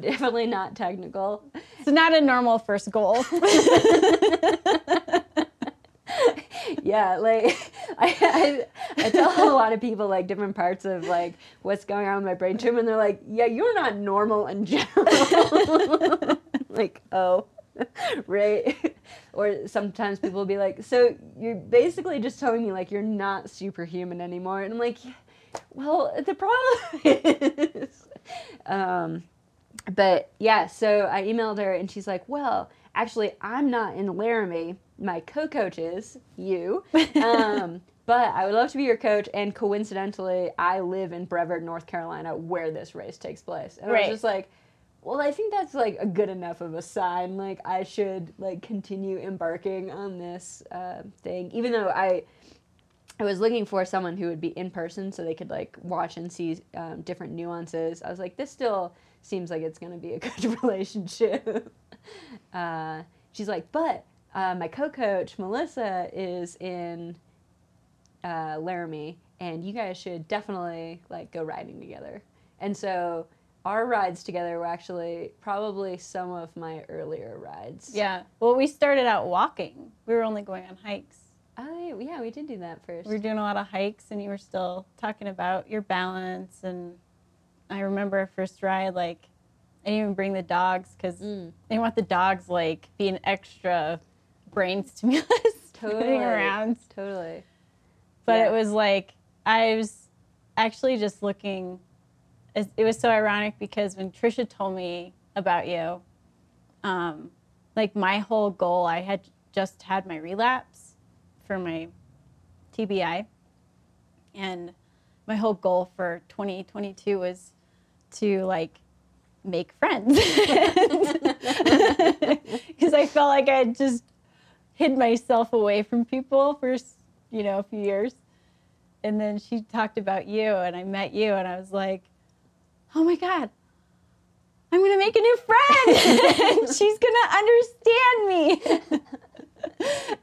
[SPEAKER 2] Definitely not technical.
[SPEAKER 1] It's not a normal first goal. (laughs)
[SPEAKER 2] yeah, like I, I, I tell a lot of people like different parts of like what's going on with my brain tumor, and they're like, "Yeah, you're not normal in general." like, oh, (laughs) right. (laughs) Or sometimes people will be like, "So you're basically just telling me like you're not superhuman anymore," and I'm like, "Well, the problem (laughs) is." Um, but yeah, so I emailed her and she's like, well, actually, I'm not in Laramie. My co coach is you. Um, but I would love to be your coach. And coincidentally, I live in Brevard, North Carolina, where this race takes place. And I was just like, well, I think that's like a good enough of a sign. Like, I should like continue embarking on this uh, thing, even though I. I was looking for someone who would be in person so they could like watch and see um, different nuances. I was like, this still seems like it's going to be a (laughs) good relationship. (laughs) uh, she's like, but uh, my co-coach Melissa is in uh, Laramie, and you guys should definitely like go riding together. And so our rides together were actually probably some of my earlier rides.
[SPEAKER 1] yeah. Well, we started out walking. We were only going on hikes.
[SPEAKER 2] Oh, yeah, we did do that first.
[SPEAKER 1] We were doing a lot of hikes, and you were still talking about your balance. And I remember our first ride, like, I didn't even bring the dogs because
[SPEAKER 2] Mm.
[SPEAKER 1] they want the dogs, like, being extra brain (laughs) stimulus
[SPEAKER 2] Totally.
[SPEAKER 1] around.
[SPEAKER 2] Totally.
[SPEAKER 1] But
[SPEAKER 2] Yeah.
[SPEAKER 1] it was like, I was actually just looking, it was so ironic because when Trisha told me about you, um, like, my whole goal, I had just had my relapse for my TBI. And my whole goal for 2022 was to like make friends. (laughs) Because I felt like I had just hid myself away from people for, you know, a few years. And then she talked about you and I met you and I was like, oh my God, I'm going to make a new friend. and (laughs) she's going to understand me.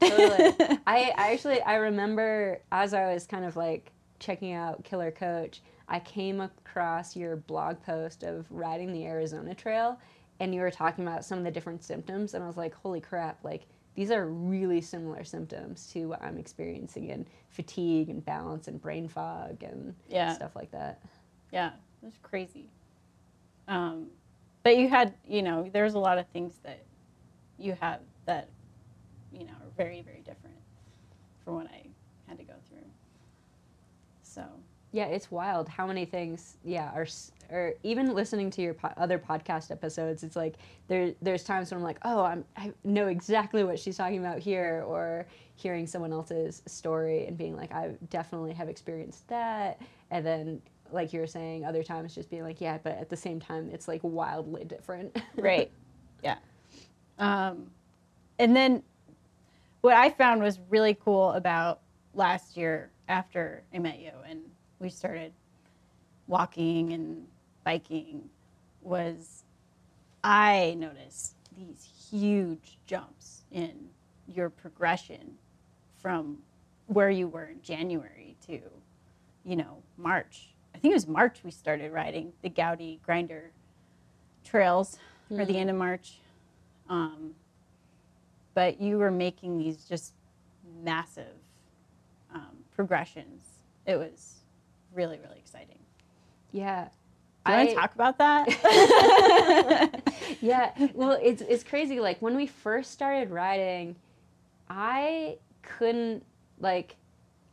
[SPEAKER 1] (laughs)
[SPEAKER 2] totally. I, I actually I remember as I was kind of like checking out Killer Coach, I came across your blog post of riding the Arizona Trail, and you were talking about some of the different symptoms, and I was like, holy crap! Like these are really similar symptoms to what I'm experiencing in fatigue and balance and brain fog and
[SPEAKER 1] Yeah.
[SPEAKER 2] stuff like that.
[SPEAKER 1] Yeah, was crazy. Um, but you had, you know, there's a lot of things that you have that, you know, are very, very different from what I had to go through. So
[SPEAKER 2] Yeah, it's wild how many things, yeah, are, or even listening to your po- other podcast episodes, it's like there, there's times when I'm like, oh, I'm, I know exactly what she's talking about here, or hearing someone else's story and being like, I definitely have experienced that. And then, like you were saying, other times just being like, yeah, but at the same time, it's like wildly different. (laughs)
[SPEAKER 1] right. Yeah. Um, and then what i found was really cool about last year after i met you and we started walking and biking was i noticed these huge jumps in your progression from where you were in january to you know march. i think it was march we started riding the Gowdy Grinder trails or the end of March. Um, but you were making these just massive um, progressions. It was really, really exciting.
[SPEAKER 2] yeah.
[SPEAKER 1] Do you want
[SPEAKER 2] I-
[SPEAKER 1] to talk about that? (laughs)
[SPEAKER 2] yeah well it's it's crazy like when we first started riding i couldn't like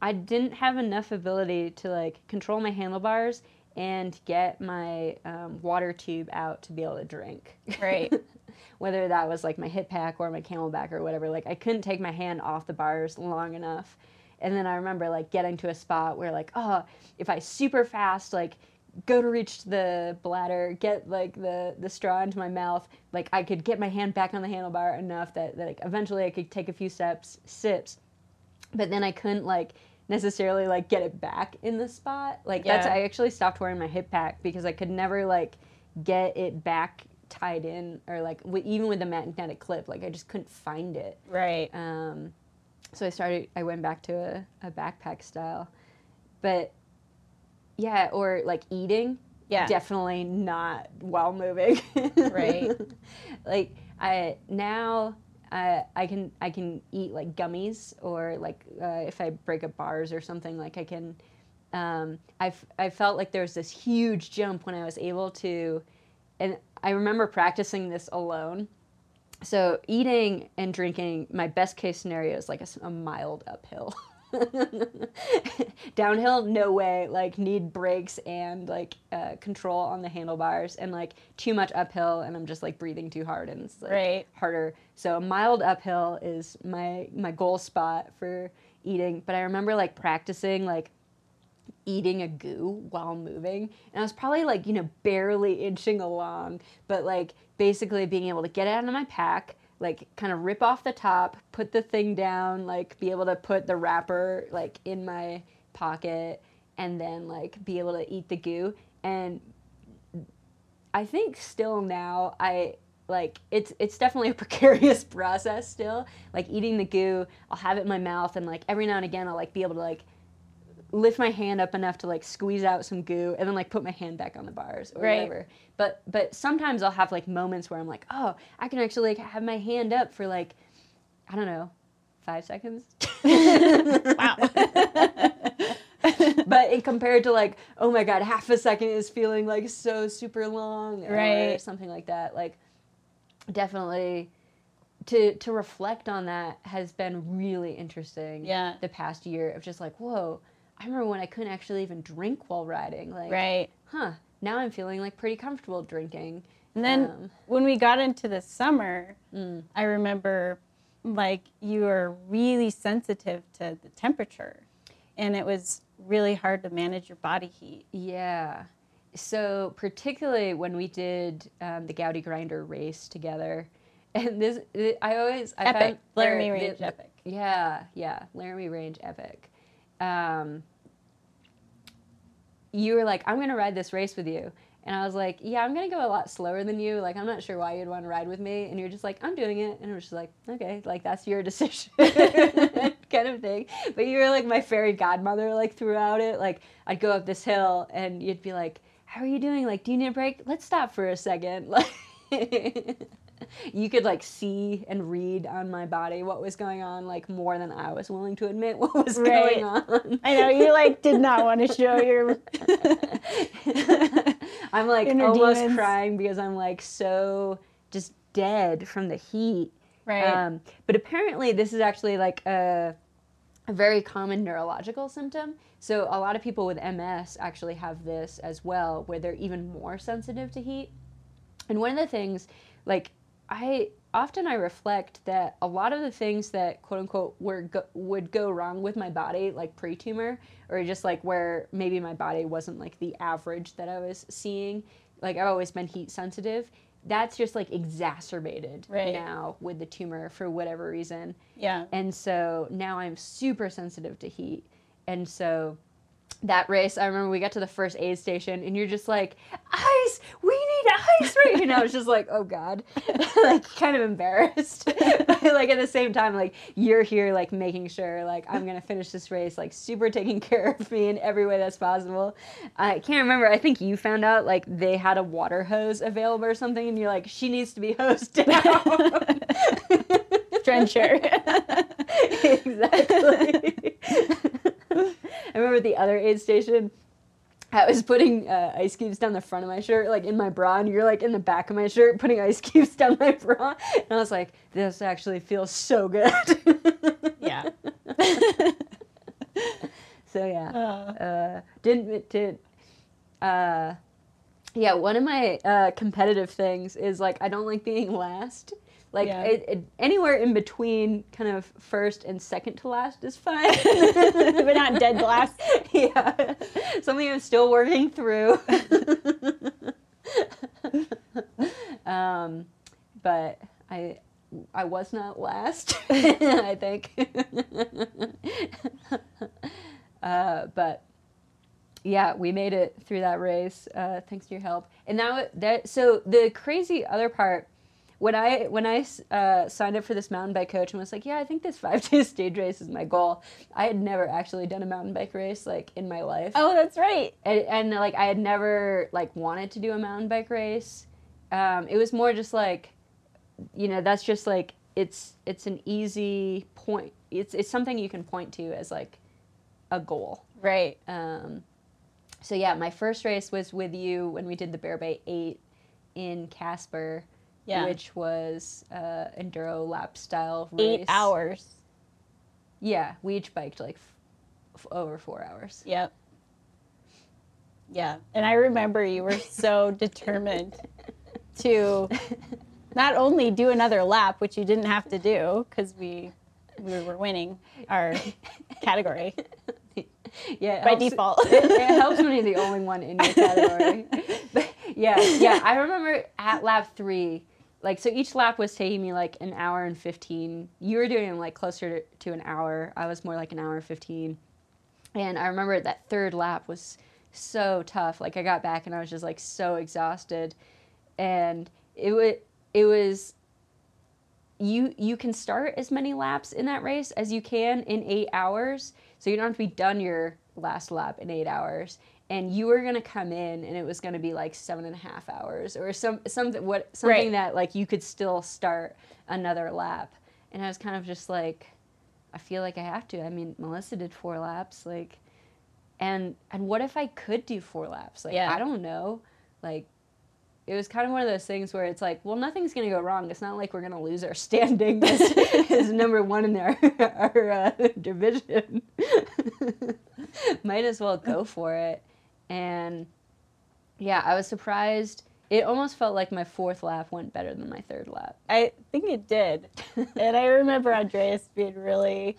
[SPEAKER 2] i didn't have enough ability to like control my handlebars and get my um, water tube out to be able to drink.
[SPEAKER 1] Right. (laughs)
[SPEAKER 2] whether that was like my hip pack or my CamelBak or whatever like i couldn't take my hand off the bars long enough. And then i remember like getting to a spot where like oh if i super fast like go to reach the bladder get like the the straw into my mouth like i could get my hand back on the handlebar enough that, that like eventually i could take a few steps sips. But then i couldn't like necessarily like get it back in the spot like that's i actually stopped wearing my hip pack because i could never like get it back tied in or like w- even with the magnetic clip like i just couldn't find it
[SPEAKER 1] Right.
[SPEAKER 2] um, so I started. I went back to a, a backpack style, but yeah, or like eating.
[SPEAKER 1] Yeah.
[SPEAKER 2] definitely not while moving. (laughs)
[SPEAKER 1] Right.
[SPEAKER 2] like I now. I can I can eat like gummies or like uh, if I break up bars or something like I can. Um, I've I felt like there was this huge jump when I was able to, and I remember practicing this alone so eating and drinking, my best case scenario is like a mild uphill. (laughs) (laughs) Downhill, no way. Like need brakes and like uh, control on the handlebars, and like too much uphill, and I'm just like breathing too hard, and it's like
[SPEAKER 1] Right.
[SPEAKER 2] harder. So mild uphill is my my goal spot for eating. But I remember like practicing like eating a goo while moving and i was probably like you know barely inching along but like basically being able to get it out of my pack like kind of rip off the top put the thing down like be able to put the wrapper like in my pocket and then like be able to eat the goo. And i think still now i like it's it's definitely a (laughs) precarious process still. Like eating the goo i'll have it in my mouth and like every now and again i'll like be able to like lift my hand up enough to like squeeze out some goo and then like put my hand back on the bars or
[SPEAKER 1] Right.
[SPEAKER 2] whatever. But but sometimes I'll have like moments where I'm like, oh, I can actually like have my hand up for like, I don't know, five seconds. (laughs)
[SPEAKER 1] Wow. (laughs)
[SPEAKER 2] but in compared to like, oh my god, half a second is feeling like so super long or
[SPEAKER 1] Right.
[SPEAKER 2] something like that. Like definitely to to reflect on that has been really interesting
[SPEAKER 1] Yeah.
[SPEAKER 2] the past year of just like, whoa, I remember when I couldn't actually even drink while riding. Like
[SPEAKER 1] right.
[SPEAKER 2] huh, now I'm feeling like pretty comfortable drinking.
[SPEAKER 1] And then
[SPEAKER 2] Um,
[SPEAKER 1] when we got into the summer,
[SPEAKER 2] Mm.
[SPEAKER 1] I remember like you were really sensitive to the temperature, and it was really hard to manage your body heat.
[SPEAKER 2] Yeah. So particularly when we did um, the Gowdy Grinder race together, (laughs) and this I always I
[SPEAKER 1] Epic.
[SPEAKER 2] found
[SPEAKER 1] Laramie Range
[SPEAKER 2] the-
[SPEAKER 1] epic.
[SPEAKER 2] Yeah, yeah, Laramie Range epic. Um, you were like, I'm gonna ride this race with you. And I was like, yeah, I'm gonna go a lot slower than you. Like, I'm not sure why you'd want to ride with me. And you're just like, I'm doing it. And I was just like, okay, like that's your (laughs) decision, (laughs) kind of thing. But you were like my fairy godmother, like throughout it. Like, I'd go up this hill, and you'd be like, how are you doing? Like, do you need a break? Let's stop for a second. (laughs) Like, (laughs) you could like see and read on my body what was going on, like more than I was willing to admit (laughs) what was
[SPEAKER 1] Right.
[SPEAKER 2] going on.
[SPEAKER 1] I know you like did (laughs) not want to show your.
[SPEAKER 2] I'm like
[SPEAKER 1] Inner
[SPEAKER 2] almost
[SPEAKER 1] demons.
[SPEAKER 2] crying because I'm like so just dead from the heat.
[SPEAKER 1] Right.
[SPEAKER 2] Um, but apparently, this is actually like a a very common neurological symptom. So a lot of people with MS actually have this as well, where they're even more sensitive to heat. And one of the things, like I often I reflect that a lot of the things that quote unquote were go- would go wrong with my body, like pre-tumor, or just like where maybe my body wasn't like the average that I was seeing. Like I've always been heat sensitive. That's just like exacerbated
[SPEAKER 1] Right.
[SPEAKER 2] now with the tumor for whatever reason.
[SPEAKER 1] Yeah.
[SPEAKER 2] And so now I'm super sensitive to heat. And so that race, I remember we got to the first aid station and you're just like, ice, we need ice right And I was just like, oh God, (laughs) like kind of embarrassed. (laughs) but like at the same time, like you're here, like making sure like I'm going to finish this race, like super taking (laughs) care of me in every way that's possible. I can't remember. I think you found out like they had a water hose available or something and you're like, she needs to be hosed down.
[SPEAKER 1] Trencher.
[SPEAKER 2] exactly. Remember the other aid station. I was putting uh, ice cubes down the front of my shirt, like in my bra, and you're like in the back of my shirt putting ice cubes down my bra. And I was like, this actually feels so good.
[SPEAKER 1] yeah. (laughs)
[SPEAKER 2] so yeah,
[SPEAKER 1] Uh,
[SPEAKER 2] uh, didn't did. Uh, yeah, one of my uh, competitive things is like I don't like being last. Like
[SPEAKER 1] Yeah.
[SPEAKER 2] it, it, anywhere in between, kind of first and second to last is fine. (laughs)
[SPEAKER 1] but not dead last. (laughs)
[SPEAKER 2] yeah, something I'm still working through. (laughs) um, but I I was not last. I think. uh, but yeah, we made it through that race uh, thanks to your help. And now that so the crazy other part when I when I uh, signed up for this mountain bike coach and was like, yeah, I think this (laughs) five day stage race is my goal. I had never actually done a mountain bike race like in my life,
[SPEAKER 1] Oh, that's right.
[SPEAKER 2] and, and like I had never like wanted to do a mountain bike race. Um, it was more just like, you know, that's just like it's it's an easy point. It's it's something you can point to as like a goal.
[SPEAKER 1] Right.
[SPEAKER 2] Um, so yeah, my first race was with you when we did the Bear Bay Eight in Casper,
[SPEAKER 1] Yeah.
[SPEAKER 2] which was uh, enduro lap style race.
[SPEAKER 1] Eight hours.
[SPEAKER 2] Yeah, we each biked like f- over four hours.
[SPEAKER 1] Yep. Yeah. And I remember you were (laughs) so determined to not only do another lap, which you didn't have to do because we we were winning our category
[SPEAKER 2] Yeah,
[SPEAKER 1] by
[SPEAKER 2] helps-
[SPEAKER 1] default. (laughs)
[SPEAKER 2] it, it helps when you're the only one in your category. (laughs) but yeah, yeah. I remember at lap three, like so each lap was taking me like an hour and fifteen. You were doing like closer to, an hour. I was more like an hour and fifteen. And I remember that third lap was so tough. Like I got back and I was just like so exhausted, and it was it was you you can start as many laps in that race as you can in eight hours so you don't have to be done your last lap in eight hours and you were gonna come in and it was gonna be like seven and a half hours or some something what something
[SPEAKER 1] Right.
[SPEAKER 2] that like you could still start another lap and i was kind of just like i feel like i have to i mean melissa did four laps like and and what if i could do four laps like
[SPEAKER 1] Yeah.
[SPEAKER 2] i don't know like it was kind of one of those things where it's like, well, nothing's going to go wrong. It's not like we're going to lose our (laughs) standing as, as number one in our, (laughs) our uh, division. (laughs) Might as well go for it. And yeah, I was surprised. It almost felt like my fourth lap went better than my third lap.
[SPEAKER 1] I think it did. (laughs) and I remember Andreas being really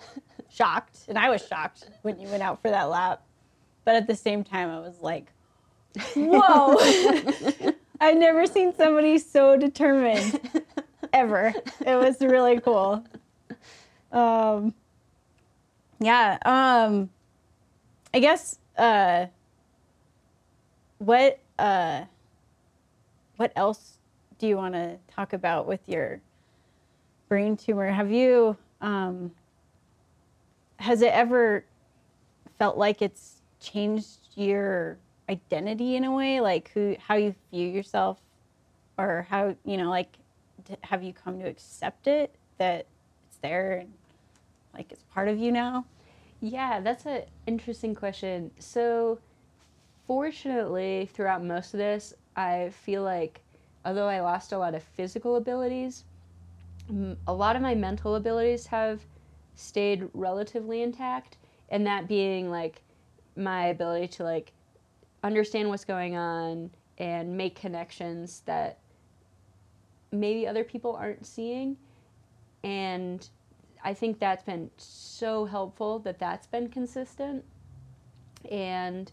[SPEAKER 1] shocked, and I was shocked when you went out for that lap. But at the same time, I was like, whoa. (laughs) I've never seen somebody so determined ever. It was really cool. Um, yeah. Um, I guess uh, what uh, what else do you want to talk about with your brain tumor? Have you um, has it ever felt like it's changed your identity in a way, like who how you view yourself, or how you know, like have you come to accept it that it's there and like it's part of you now?
[SPEAKER 2] Yeah, that's an interesting question. So, fortunately, throughout most of this, I feel like although I lost a lot of physical abilities, a lot of my mental abilities have stayed relatively intact. And that being like my ability to like understand what's going on and make connections that maybe other people aren't seeing. And i think that's been so helpful that that's been consistent. And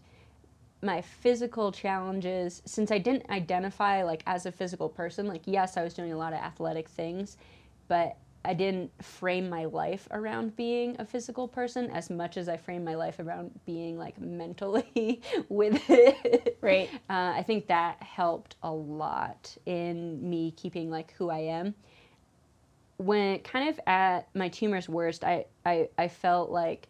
[SPEAKER 2] my physical challenges since i didn't identify like as a physical person like yes i was doing a lot of athletic things but i didn't frame my life around being a physical person as much as i framed my life around being like mentally (laughs) with it
[SPEAKER 1] Right.
[SPEAKER 2] uh, i think that helped a lot in me keeping like who i am when kind of at my tumor's worst i i, I felt like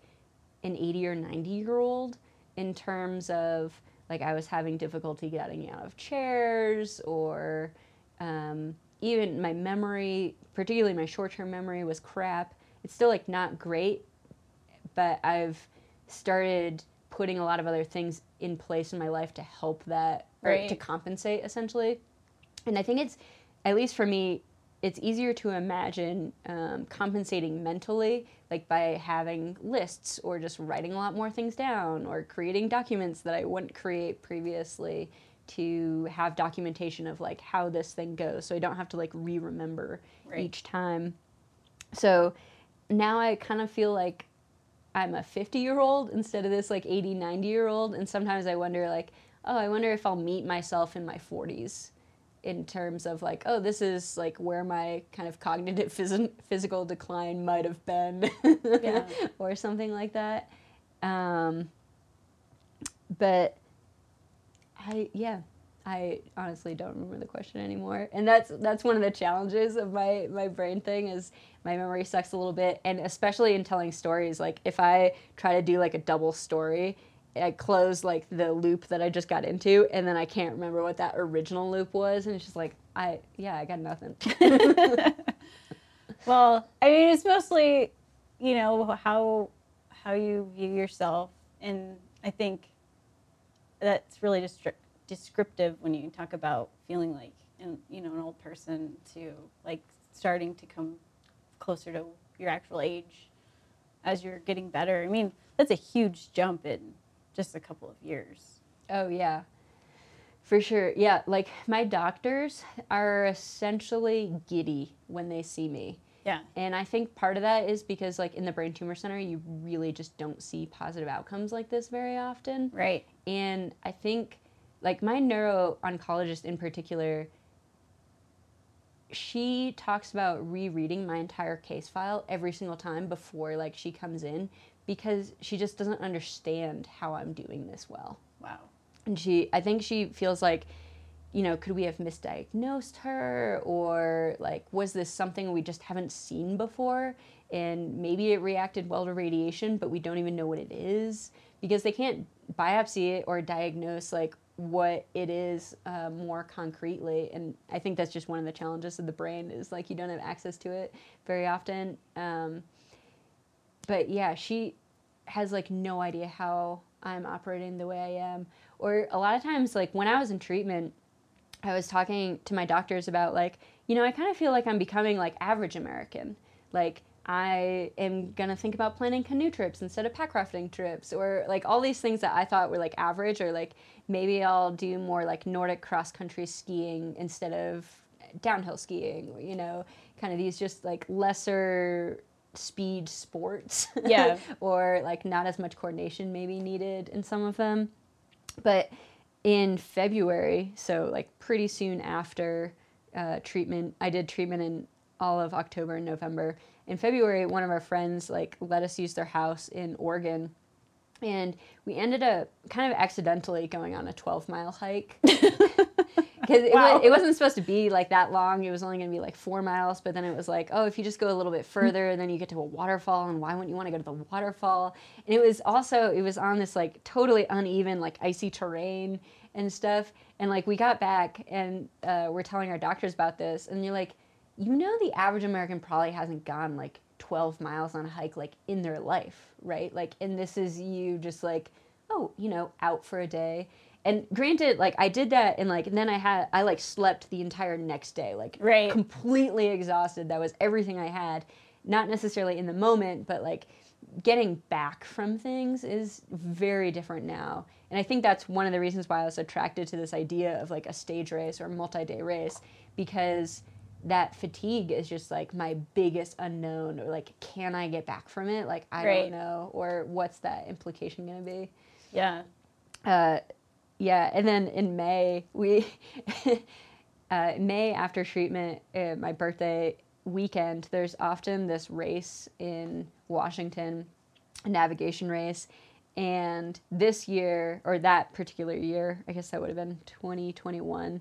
[SPEAKER 2] an 80 or 90 year old in terms of like I was having difficulty getting out of chairs or um, even my memory, particularly my short term memory, was crap. It's still like not great, but I've started putting a lot of other things in place in my life to help that or to compensate essentially. And I think it's, at least for me, it's easier to imagine um, compensating mentally, like by having lists or just writing a lot more things down or creating documents that I wouldn't create previously to have documentation of like how this thing goes so I don't have to like re remember
[SPEAKER 1] Right.
[SPEAKER 2] each time. So now I kind of feel like I'm a 50 year old instead of this like 80, 90 year old. And sometimes I wonder, like, oh, I wonder if I'll meet myself in my 40s in terms of like, oh, this is like where my kind of cognitive phys- physical decline might have been
[SPEAKER 1] Yeah. (laughs)
[SPEAKER 2] or something like that. Um, but I, yeah. I honestly don't remember the question anymore, and that's that's one of the challenges of my my brain thing is my memory sucks a little bit, and especially in telling stories. Like if I try to do like a double story, I close like the loop that I just got into, and then I can't remember what that original loop was, and it's just like I yeah I got nothing. (laughs)
[SPEAKER 1] Well, I mean, it's mostly, you know, how how you view yourself, and I think that's really destri- descriptive when you talk about feeling like, an, you know, an old person to like starting to come closer to your actual age as you're getting better. I mean, that's a huge jump in just a couple of years.
[SPEAKER 2] Oh yeah. For sure. Yeah, like my doctors are essentially giddy when they see me.
[SPEAKER 1] Yeah.
[SPEAKER 2] And I think part of that is because like in the brain tumor center you really just don't see positive outcomes like this very often.
[SPEAKER 1] Right.
[SPEAKER 2] And I think like my neuro oncologist in particular she talks about rereading my entire case file every single time before like she comes in because she just doesn't understand how I'm doing this well.
[SPEAKER 1] Wow.
[SPEAKER 2] and she i think she feels like you know could we have misdiagnosed her? Or like was this something we just haven't seen before? And maybe it reacted well to radiation but we don't even know what it is. Because they can't biopsy it or diagnose like what it is uh, more concretely. And i think that's just one of the challenges of the brain is like you don't have access to it very often. Um, but yeah, she has like no idea how I'm operating the way I am. Or a lot of times, like when I was in treatment, I was talking to my doctors about like, you know, I kind of feel like I'm becoming like average American. Like I am gonna think about planning canoe trips instead of pack rafting trips, or like all these things that I thought were like average, or like maybe I'll do more like Nordic cross country skiing instead of downhill skiing, you know, kind of these just like lesser speed sports.
[SPEAKER 1] Yeah. (laughs)
[SPEAKER 2] or like not as much coordination maybe needed in some of them. But in February, so like pretty soon after uh, treatment, I did treatment in all of October and November. In February, one of our friends like let us use their house in Oregon, and we ended up kind of accidentally going on a 12 mile hike (laughs) because it,
[SPEAKER 1] Wow.
[SPEAKER 2] wa- it wasn't supposed to be like that long. It was only going to be like four miles, but then it was like, oh, if you just go a little bit further, then you get to a waterfall, and why wouldn't you want to go to the waterfall? And it was also it was on this like totally uneven, like icy terrain and stuff. And like we got back and uh, we're telling our doctors about this, and you're like, you know, the average American probably hasn't gone like 12 miles on a hike like in their life, right? Like, and this is you just like, oh, you know, out for a day. And granted, like I did that, and like and then I had I like slept the entire next day, like
[SPEAKER 1] Right.
[SPEAKER 2] completely exhausted. That was everything I had. not necessarily in the moment, but like getting back from things is very different now. And I think that's one of the reasons why I was attracted to this idea of like a stage race or multi day race because that fatigue is just like my biggest unknown or like can I get back from it? Like I
[SPEAKER 1] Right.
[SPEAKER 2] don't know or what's that implication going to be?
[SPEAKER 1] Yeah.
[SPEAKER 2] uh, yeah, and then in May we (laughs) uh, May after treatment, uh, my birthday weekend. There's often this race in Washington, a navigation race, and this year or that particular year, I guess that would have been 2021.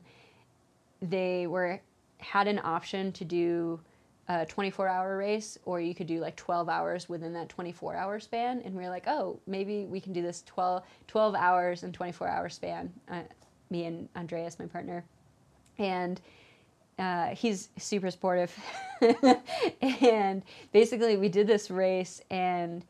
[SPEAKER 2] They were had an option to do a 24 hour race or you could do like 12 hours within that 24 hour span and we were like oh maybe we can do this 12, 12 hours and 24 hour span uh, me and andreas my partner. And uh, he's super supportive. (laughs) And basically we did this race and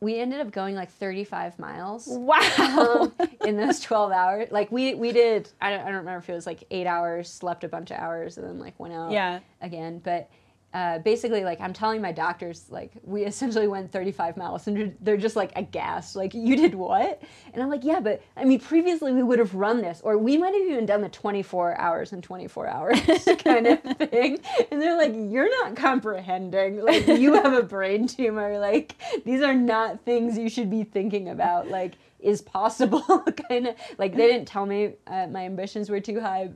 [SPEAKER 2] we ended up going like 35 miles
[SPEAKER 1] Wow.
[SPEAKER 2] um, (laughs) in those 12 hours. Like we we did I don't, I don't remember if it was like 8 hours, slept a bunch of hours and then like went out
[SPEAKER 1] yeah.
[SPEAKER 2] again, but uh, basically like I'm telling my doctors like we (laughs) essentially went 35 miles and they're- they're just like aghast. Like you did what? And I'm like yeah but I mean previously we would have run this or we might have even done the 24 hours and 24 hours (laughs) kind of (laughs) thing. And they're like you're not comprehending. Like you have a brain tumor. Like these are not things you should be thinking about. Like is possible kind of. Like they didn't tell me uh, my ambitions were too high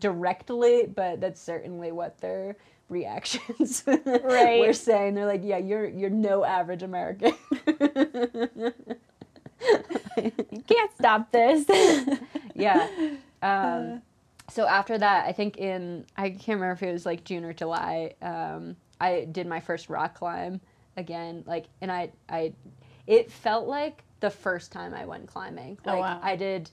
[SPEAKER 2] directly but that's certainly what their reactions (laughs)
[SPEAKER 1] Right.
[SPEAKER 2] were saying they're like yeah you're you're no average american
[SPEAKER 1] You can't stop this. (laughs)
[SPEAKER 2] yeah um, so after that i think in i can't remember if it was like june or july um, i did my first rock climb again like and i i it felt like the first time i went climbing
[SPEAKER 1] Oh,
[SPEAKER 2] like
[SPEAKER 1] wow.
[SPEAKER 2] i did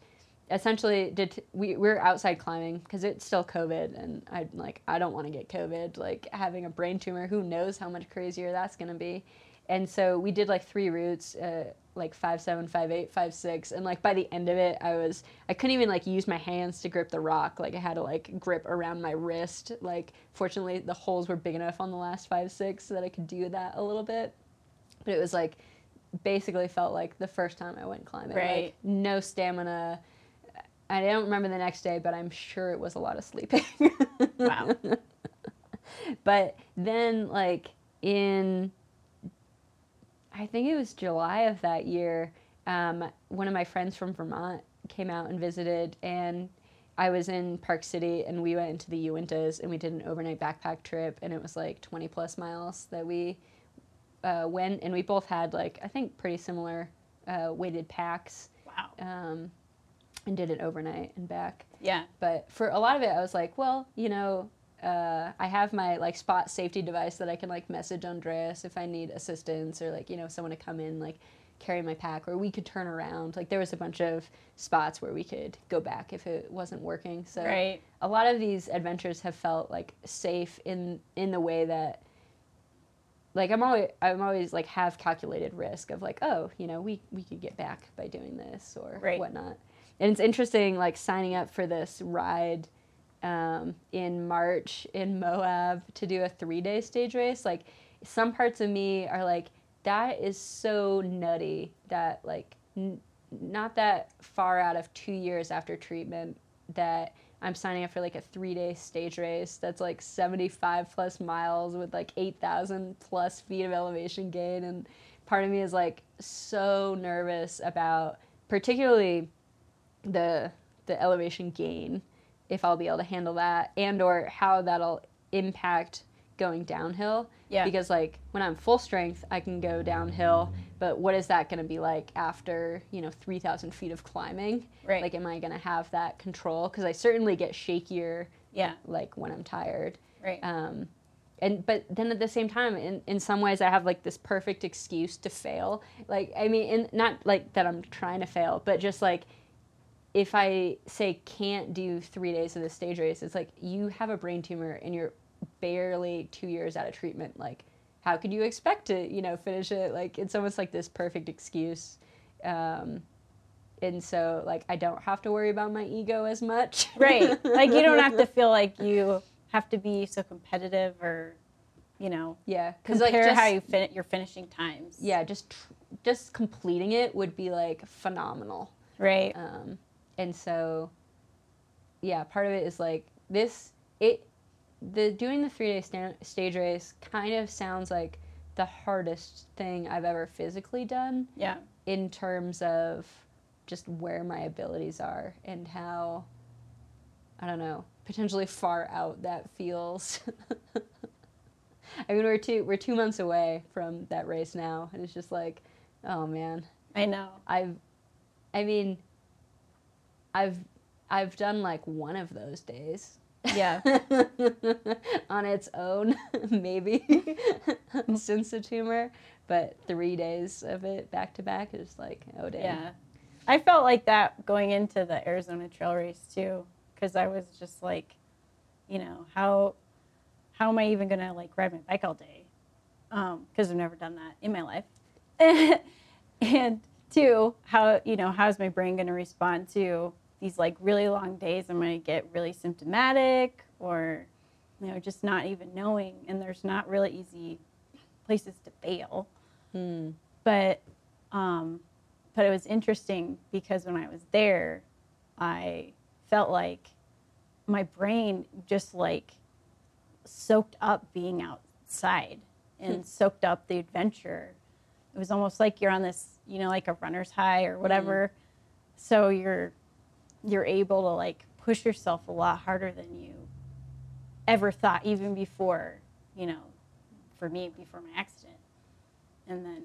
[SPEAKER 2] essentially did we, we were outside climbing because it's still covid and i like i don't want to get covid like having a brain tumor who knows how much crazier that's going to be and so we did like three routes uh, like five seven five eight five six and like by the end of it i was i couldn't even like use my hands to grip the rock like i had to like grip around my wrist like fortunately the holes were big enough on the last five six so that i could do that a little bit but it was like basically felt like the first time i went climbing
[SPEAKER 1] Right.
[SPEAKER 2] like no stamina i don't remember the next day but i'm sure it was a lot of sleeping (laughs)
[SPEAKER 1] Wow.
[SPEAKER 2] but then like in i think it was july of that year um, one of my friends from vermont came out and visited and i was in park city and we went into the uintas and we did an overnight backpack trip and it was like 20 plus miles that we uh, went and we both had like i think pretty similar uh, weighted packs
[SPEAKER 1] Wow.
[SPEAKER 2] um, and did it overnight and back
[SPEAKER 1] Yeah.
[SPEAKER 2] but for a lot of it i was like well you know uh, i have my like spot safety device that i can like message andreas if i need assistance or like you know someone to come in like carry my pack or we could turn around like there was a bunch of spots where we could go back if it wasn't working so
[SPEAKER 1] Right.
[SPEAKER 2] a lot of these adventures have felt like safe in in the way that like I'm always I'm always like have calculated risk of like oh you know we we could get back by doing this or
[SPEAKER 1] Right.
[SPEAKER 2] whatnot and it's interesting like signing up for this ride um, in March in Moab to do a three day stage race like some parts of me are like that is so nutty that like n- not that far out of two years after treatment that I'm signing up for like a three day stage race that's like 75 plus miles with like 8,000 plus feet of elevation gain. And part of me is like so nervous about particularly the, the elevation gain, if I'll be able to handle that and or how that'll impact going downhill
[SPEAKER 1] Yeah.
[SPEAKER 2] because like when i'm full strength i can go downhill but what is that going to be like after you know 3000 feet of climbing
[SPEAKER 1] Right.
[SPEAKER 2] like am i going to have that control because i certainly get shakier
[SPEAKER 1] Yeah.
[SPEAKER 2] like when i'm tired
[SPEAKER 1] Right.
[SPEAKER 2] um, and but then at the same time in, in some ways i have like this perfect excuse to fail like i mean in, not like that i'm trying to fail but just like if i say can't do three days of the stage race it's like you have a brain tumor and you're barely two years out of treatment like how could you expect to you know finish it like it's almost like this perfect excuse um, and so like i don't have to worry about my ego as much
[SPEAKER 1] right. Like you don't have to (laughs) feel like you have to be so competitive or you know,
[SPEAKER 2] Yeah,
[SPEAKER 1] compare
[SPEAKER 2] like just,
[SPEAKER 1] how you fin- your finishing times.
[SPEAKER 2] yeah, just tr- just completing it would be like phenomenal.
[SPEAKER 1] Right.
[SPEAKER 2] Um, and so, yeah, part of it is like this. It the doing the three day sta- stage race kind of sounds like the hardest thing I've ever physically done
[SPEAKER 1] yeah.
[SPEAKER 2] in terms of just where my abilities are and how I don't know potentially far out that feels. (laughs) I mean, we're two we're two months away from that race now, and it's just like, oh man,
[SPEAKER 1] I know.
[SPEAKER 2] I've, I mean, I've, I've done like one of those days
[SPEAKER 1] Yeah. (laughs)
[SPEAKER 2] on its own, (laughs) maybe (laughs) since the tumor, but three days of it back to back is like, oh damn.
[SPEAKER 1] Yeah. I felt like that going into the Arizona trail race too, because I was just like, you know, how how am I even gonna like ride my bike all day? Um, because I've never done that in my life. and two, how you know how is my brain gonna respond to these like really long days? I'm gonna get really symptomatic or you know just not even knowing? And there's not really easy places to fail
[SPEAKER 2] Hmm.
[SPEAKER 1] but um, but it was interesting because when I was there, I felt like my brain just like soaked up being outside and soaked up the adventure. It was almost like you're on this, you know, like a runner's high or whatever. So you're you're able to like push yourself a lot harder than you ever thought, even before, you know, for me before my accident. And then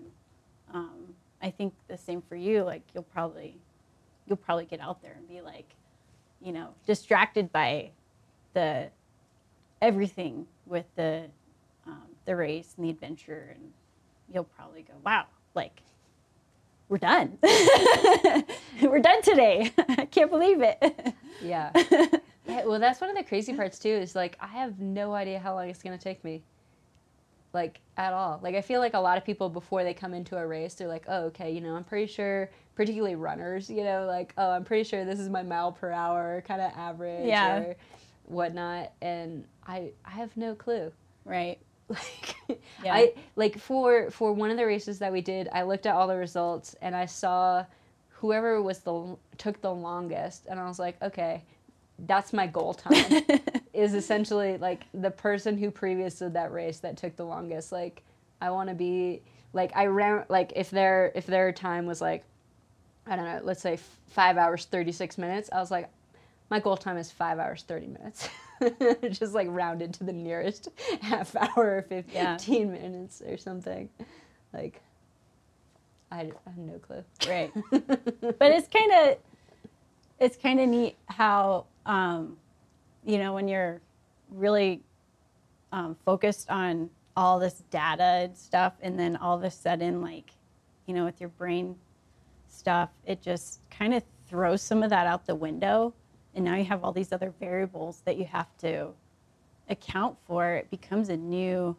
[SPEAKER 1] um, I think the same for you. Like you'll probably you'll probably get out there and be like, you know, distracted by the everything with the um, the race and the adventure, and you'll probably go, wow, like we're done. (laughs) we're done today. (laughs) I can't believe it.
[SPEAKER 2] Yeah. (laughs) yeah. Well, that's one of the crazy parts too. Is like I have no idea how long it's gonna take me. Like at all. Like I feel like a lot of people before they come into a race, they're like, oh, okay, you know, I'm pretty sure. Particularly runners, you know, like, oh, I'm pretty sure this is my mile per hour kind of average
[SPEAKER 1] Yeah.
[SPEAKER 2] or whatnot, and I I have no clue.
[SPEAKER 1] right. (laughs)
[SPEAKER 2] like
[SPEAKER 1] Yeah.
[SPEAKER 2] I like for for one of the races that we did, I looked at all the results and I saw whoever was the took the longest, and I was like, okay, that's my goal (laughs) time. is essentially like the person who previous to that race that took the longest. Like I want to be like I ran like if their if their time was like I don't know, let's say f- five hours thirty six minutes. I was like, my goal time is five hours thirty minutes. (laughs) (laughs) Just like rounded to the nearest (laughs) half hour or fifteen minutes or something. Like I, I have no clue.
[SPEAKER 1] right (laughs) but it's kind of it's kind of neat how um, you know when you're really um, focused on all this data and stuff and then all of a sudden like you know with your brain stuff it just kind of throws some of that out the window and now you have all these other variables that you have to account for it becomes a new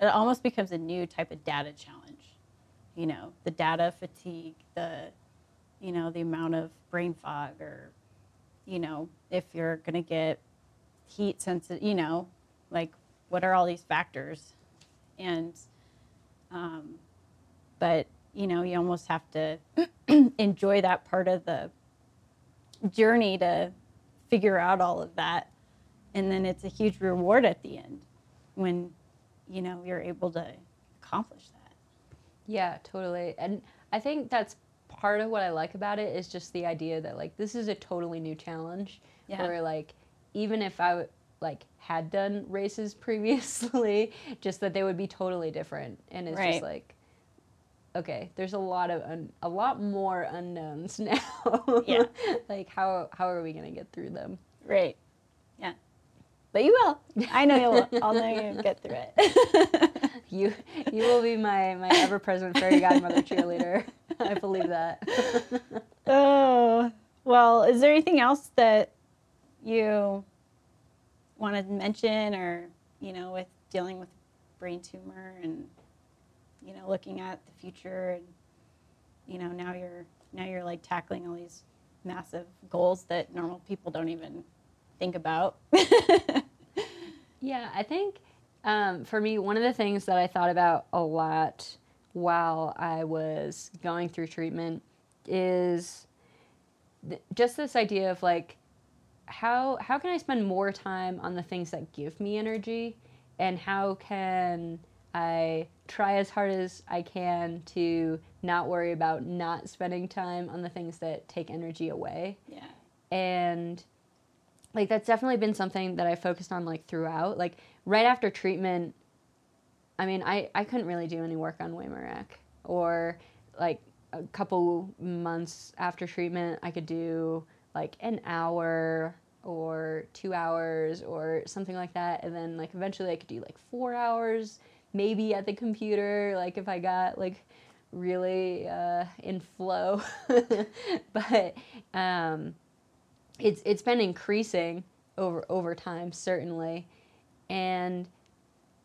[SPEAKER 1] it almost becomes a new type of data challenge. You know the data fatigue the you know the amount of brain fog or you know if you're going to get heat sensitive you know like what are all these factors? And um, but you know you almost have to (clears throat) enjoy that part of the journey to figure out all of that and then it's a huge reward at the end when you know you're able to accomplish that
[SPEAKER 2] Yeah, totally. And I think that's part of what I like about it is just the idea that like this is a totally new challenge.
[SPEAKER 1] Yeah.
[SPEAKER 2] Where like even if I like had done races (laughs) previously, just that they would be totally different. And it's
[SPEAKER 1] Right.
[SPEAKER 2] just like okay, there's a lot of un- a lot more unknowns (laughs) now.
[SPEAKER 1] Yeah.
[SPEAKER 2] like how how are we gonna get through them?
[SPEAKER 1] Right. Yeah. But you will. I know you will. I'll know you'll (laughs) get through it. (laughs)
[SPEAKER 2] You you will be my my ever present fairy godmother cheerleader. I believe that.
[SPEAKER 1] oh. Well, is there anything else that you want to mention or, you know, with dealing with brain tumor and, you know, looking at the future and, you know, now you're now you're like tackling all these massive goals that normal people don't even think about. (laughs)
[SPEAKER 2] Yeah, I think Um, for me, one of the things that I thought about a lot while I was going through treatment is th- just this idea of like how how can I spend more time on the things that give me energy and how can I try as hard as I can to not worry about not spending time on the things that take energy away.
[SPEAKER 1] Yeah.
[SPEAKER 2] And like that's definitely been something that I focused on like throughout. Like right after treatment, I mean, I, I couldn't really do any work on Weigh My Rack. Or like a couple months after treatment, I could do like an hour or two hours or something like that. And then like eventually I could do like four hours maybe at the computer, like if I got like really uh, in flow. (laughs) but um, it's it's been increasing over over time certainly, and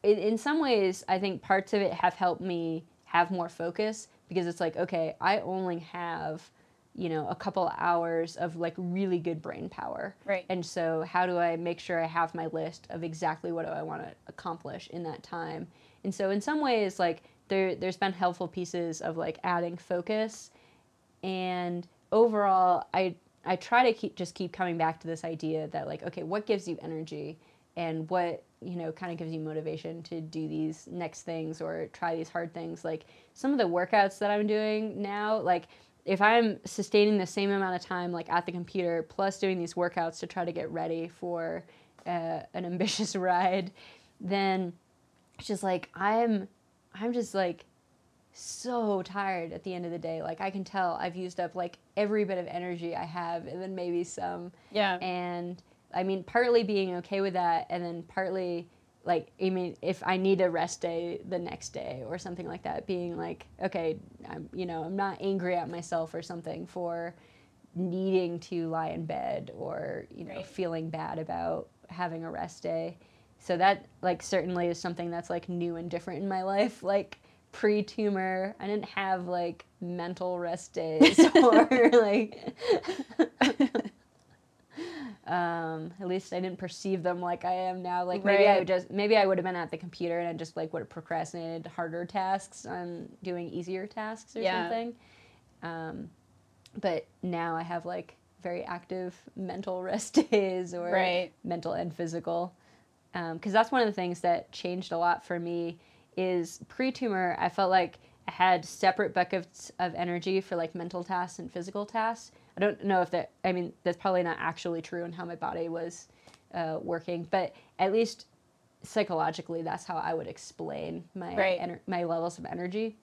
[SPEAKER 2] it, in some ways I think parts of it have helped me have more focus because it's like okay I only have you know a couple hours of like really good brain power
[SPEAKER 1] Right.
[SPEAKER 2] and so how do i make sure i have my list of exactly what do i want to accomplish in that time and so in some ways like there there's been helpful pieces of like adding focus. And overall i i try to keep just keep coming back to this idea that like okay what gives you energy? And what you know kind of gives you motivation to do these next things or try these hard things? Like some of the workouts that i'm doing now like if i'm sustaining the same amount of time like at the computer plus doing these workouts to try to get ready for uh, an (laughs) ambitious ride then it's just like i'm i'm just like so tired at the end of the day like i can tell i've used up like every bit of energy i have and then maybe some
[SPEAKER 1] Yeah.
[SPEAKER 2] and I mean, partly being okay with that, and then partly like, I mean, if I need a rest day the next day or something like that, being like, okay, I'm, you know, I'm not angry at myself or something for needing to lie in bed or, you know,
[SPEAKER 1] Right.
[SPEAKER 2] feeling bad about having a rest day. So that, like, certainly is something that's like new and different in my life. Like, pre tumor, I didn't have like mental rest days (laughs) or like (laughs) um, at least I didn't perceive them like I am now. Like maybe I would just maybe I would have been at the computer and I just like would have procrastinated harder tasks on doing easier tasks or
[SPEAKER 1] Yeah.
[SPEAKER 2] something. Um, but now I have like very active mental rest (laughs) days or
[SPEAKER 1] Right.
[SPEAKER 2] mental and physical. Because that's one of the things that changed a lot for me is pre-tumor. I felt like I had separate buckets of energy for like mental tasks and physical tasks. I don't know if that. I mean, that's probably not actually true in how my body was uh, working, but at least psychologically, that's how I would explain my
[SPEAKER 1] Right.
[SPEAKER 2] ener- my levels of energy.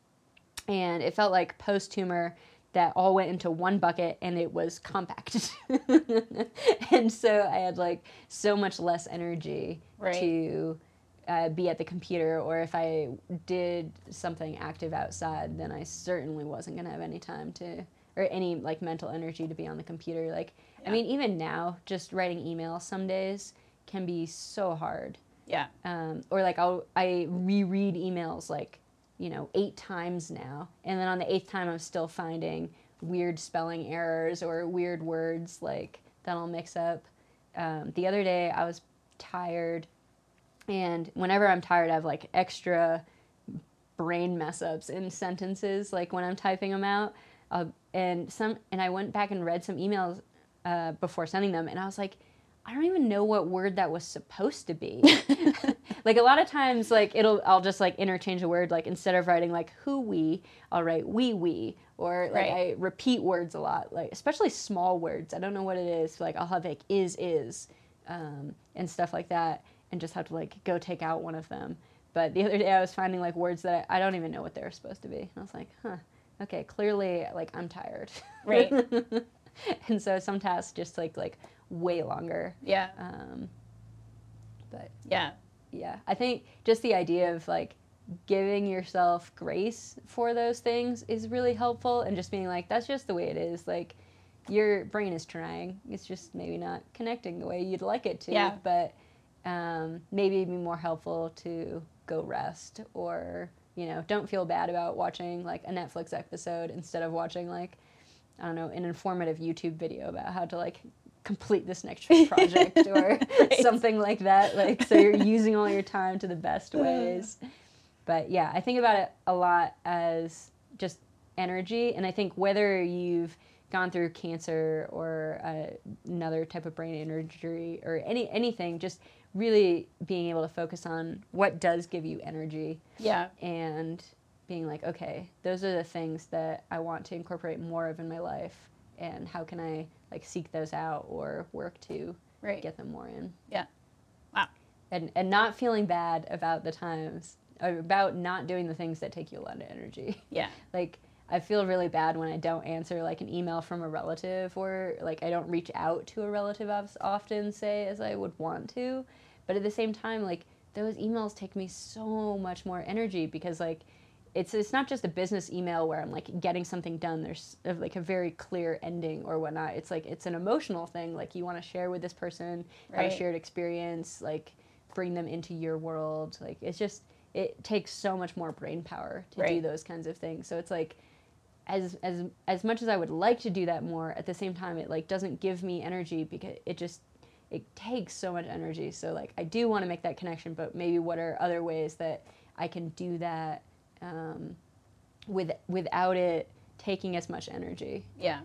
[SPEAKER 2] And it felt like post tumor that all went into one bucket and it was compact. (laughs) and so I had like so much less energy
[SPEAKER 1] Right.
[SPEAKER 2] to uh, be at the computer, or if I did something active outside, then I certainly wasn't going to have any time to, or any like mental energy to be on the computer. Like,
[SPEAKER 1] Yeah.
[SPEAKER 2] I mean, even now, just writing emails some days can be so hard
[SPEAKER 1] Yeah.
[SPEAKER 2] um, or like I'll I reread emails like you know eight times now, and then on the eighth time I'm still finding weird spelling errors or weird words like that I'll mix up. Um, the other day I was tired, and whenever I'm tired, I have like extra brain mess ups in sentences, like when I'm typing them out. Uh, and some, and I went back and read some emails uh, before sending them, and I was like, I don't even know what word that was supposed to be. (laughs) like a lot of times, like it'll, I'll just like interchange a word. Like instead of writing like who we, I'll write we we, or like
[SPEAKER 1] Right.
[SPEAKER 2] I repeat words a lot, like especially small words. I don't know what it is. Like I'll have like is is, um, and stuff like that, and just have to like go take out one of them. But the other day I was finding like words that I, I don't even know what they're supposed to be. And I was like, huh, okay, clearly like I'm tired.
[SPEAKER 1] Right. (laughs)
[SPEAKER 2] and so some tasks just like like way longer.
[SPEAKER 1] Yeah.
[SPEAKER 2] Um, but
[SPEAKER 1] Yeah.
[SPEAKER 2] Yeah, I think just the idea of like giving yourself grace for those things is really helpful and just being like that's just the way it is like your brain is trying it's just maybe not connecting the way you'd like it to
[SPEAKER 1] Yeah.
[SPEAKER 2] but um, maybe it'd be more helpful to go rest or you know don't feel bad about watching like a netflix episode instead of watching like i don't know an informative youtube video about how to like complete this next project (laughs) or
[SPEAKER 1] Right.
[SPEAKER 2] something like that. Like, so you're using all your time to the best ways. But yeah, I think about it a lot as just energy. And I think whether you've gone through cancer or uh, another type of brain injury or any anything, just really being able to focus on what does give you energy
[SPEAKER 1] Yeah.
[SPEAKER 2] and being like, okay, those are the things that I want to incorporate more of in my life, and how can I like seek those out or work to
[SPEAKER 1] Right.
[SPEAKER 2] get them more in?
[SPEAKER 1] Yeah. Wow.
[SPEAKER 2] And and not feeling bad about the times uh, about not doing the things that take you a lot of energy. (laughs)
[SPEAKER 1] Yeah.
[SPEAKER 2] like I feel really bad when I don't answer like an email from a relative or like I don't reach out to a relative as often say as I would want to. But at the same time like those emails take me so much more energy because like it's it's not just a business email where I'm like getting something done. There's like a very clear ending or whatnot. It's like it's an emotional thing. Like you want to share with this person, have a shared experience, like bring them into your world. Like it's just it takes so much more brain power to do those kinds of things. So it's like as as as much as I would like to do that more, at the same time it like doesn't give me energy because it just it takes so much energy. So like I do want to make that connection, but maybe what are other ways that I can do that um, with without it taking as much energy?
[SPEAKER 1] Yeah.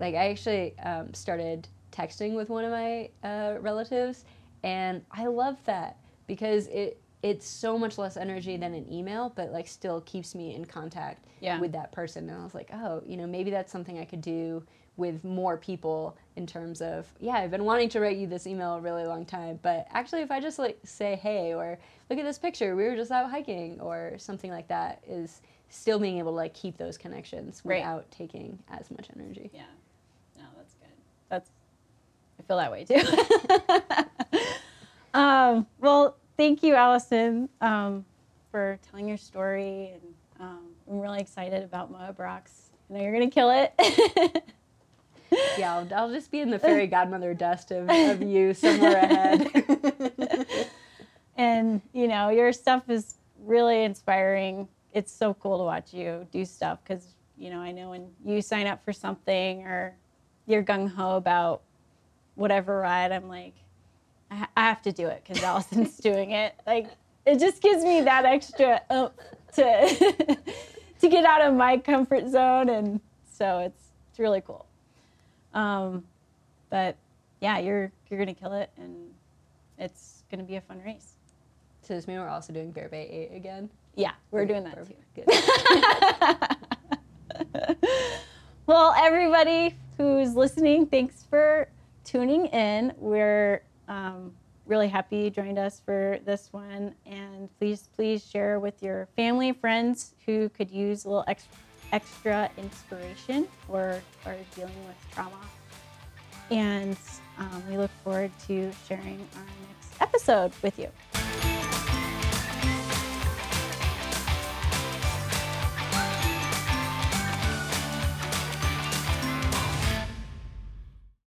[SPEAKER 2] Like I actually um, started texting with one of my uh, relatives, and I love that because it it's so much less energy than an email, but like still keeps me in contact
[SPEAKER 1] Yeah.
[SPEAKER 2] with that person. And I was like, oh, you know, maybe that's something I could do with more people in terms of yeah, I've been wanting to write you this email a really long time, but actually if I just like say hey or look at this picture, we were just out hiking or something like that is still being able to like keep those connections
[SPEAKER 1] Right.
[SPEAKER 2] without taking as much energy.
[SPEAKER 1] Yeah. No, that's good. That's I feel that way too. (laughs) um, well, thank you, Alison, um, for telling your story, and um, I'm really excited about Moab Rocks. I know you're gonna kill it. (laughs)
[SPEAKER 2] Yeah, I'll, I'll just be in the (laughs) fairy godmother dust of, of you somewhere (laughs) ahead.
[SPEAKER 1] and you know your stuff is really inspiring. It's so cool to watch you do stuff because you know i know when you sign up for something or you're gung-ho about whatever ride i'm like i, ha- I have to do it because Alison's (laughs) doing it. Like it just gives me that extra to to get out of my comfort zone and so it's it's really cool um, but yeah you're you're gonna kill it and it's gonna be a fun race
[SPEAKER 2] so does mean we're also doing Bear Bay 8 again?
[SPEAKER 1] yeah, we're
[SPEAKER 2] Okay,
[SPEAKER 1] doing that
[SPEAKER 2] perfect.
[SPEAKER 1] too.
[SPEAKER 2] Good. (laughs)
[SPEAKER 1] well, everybody who's listening, thanks for tuning in. We're um, really happy you joined us for this one. And please, please share with your family, friends who could use a little extra, extra inspiration or are dealing with trauma. And um, we look forward to sharing our next episode with you.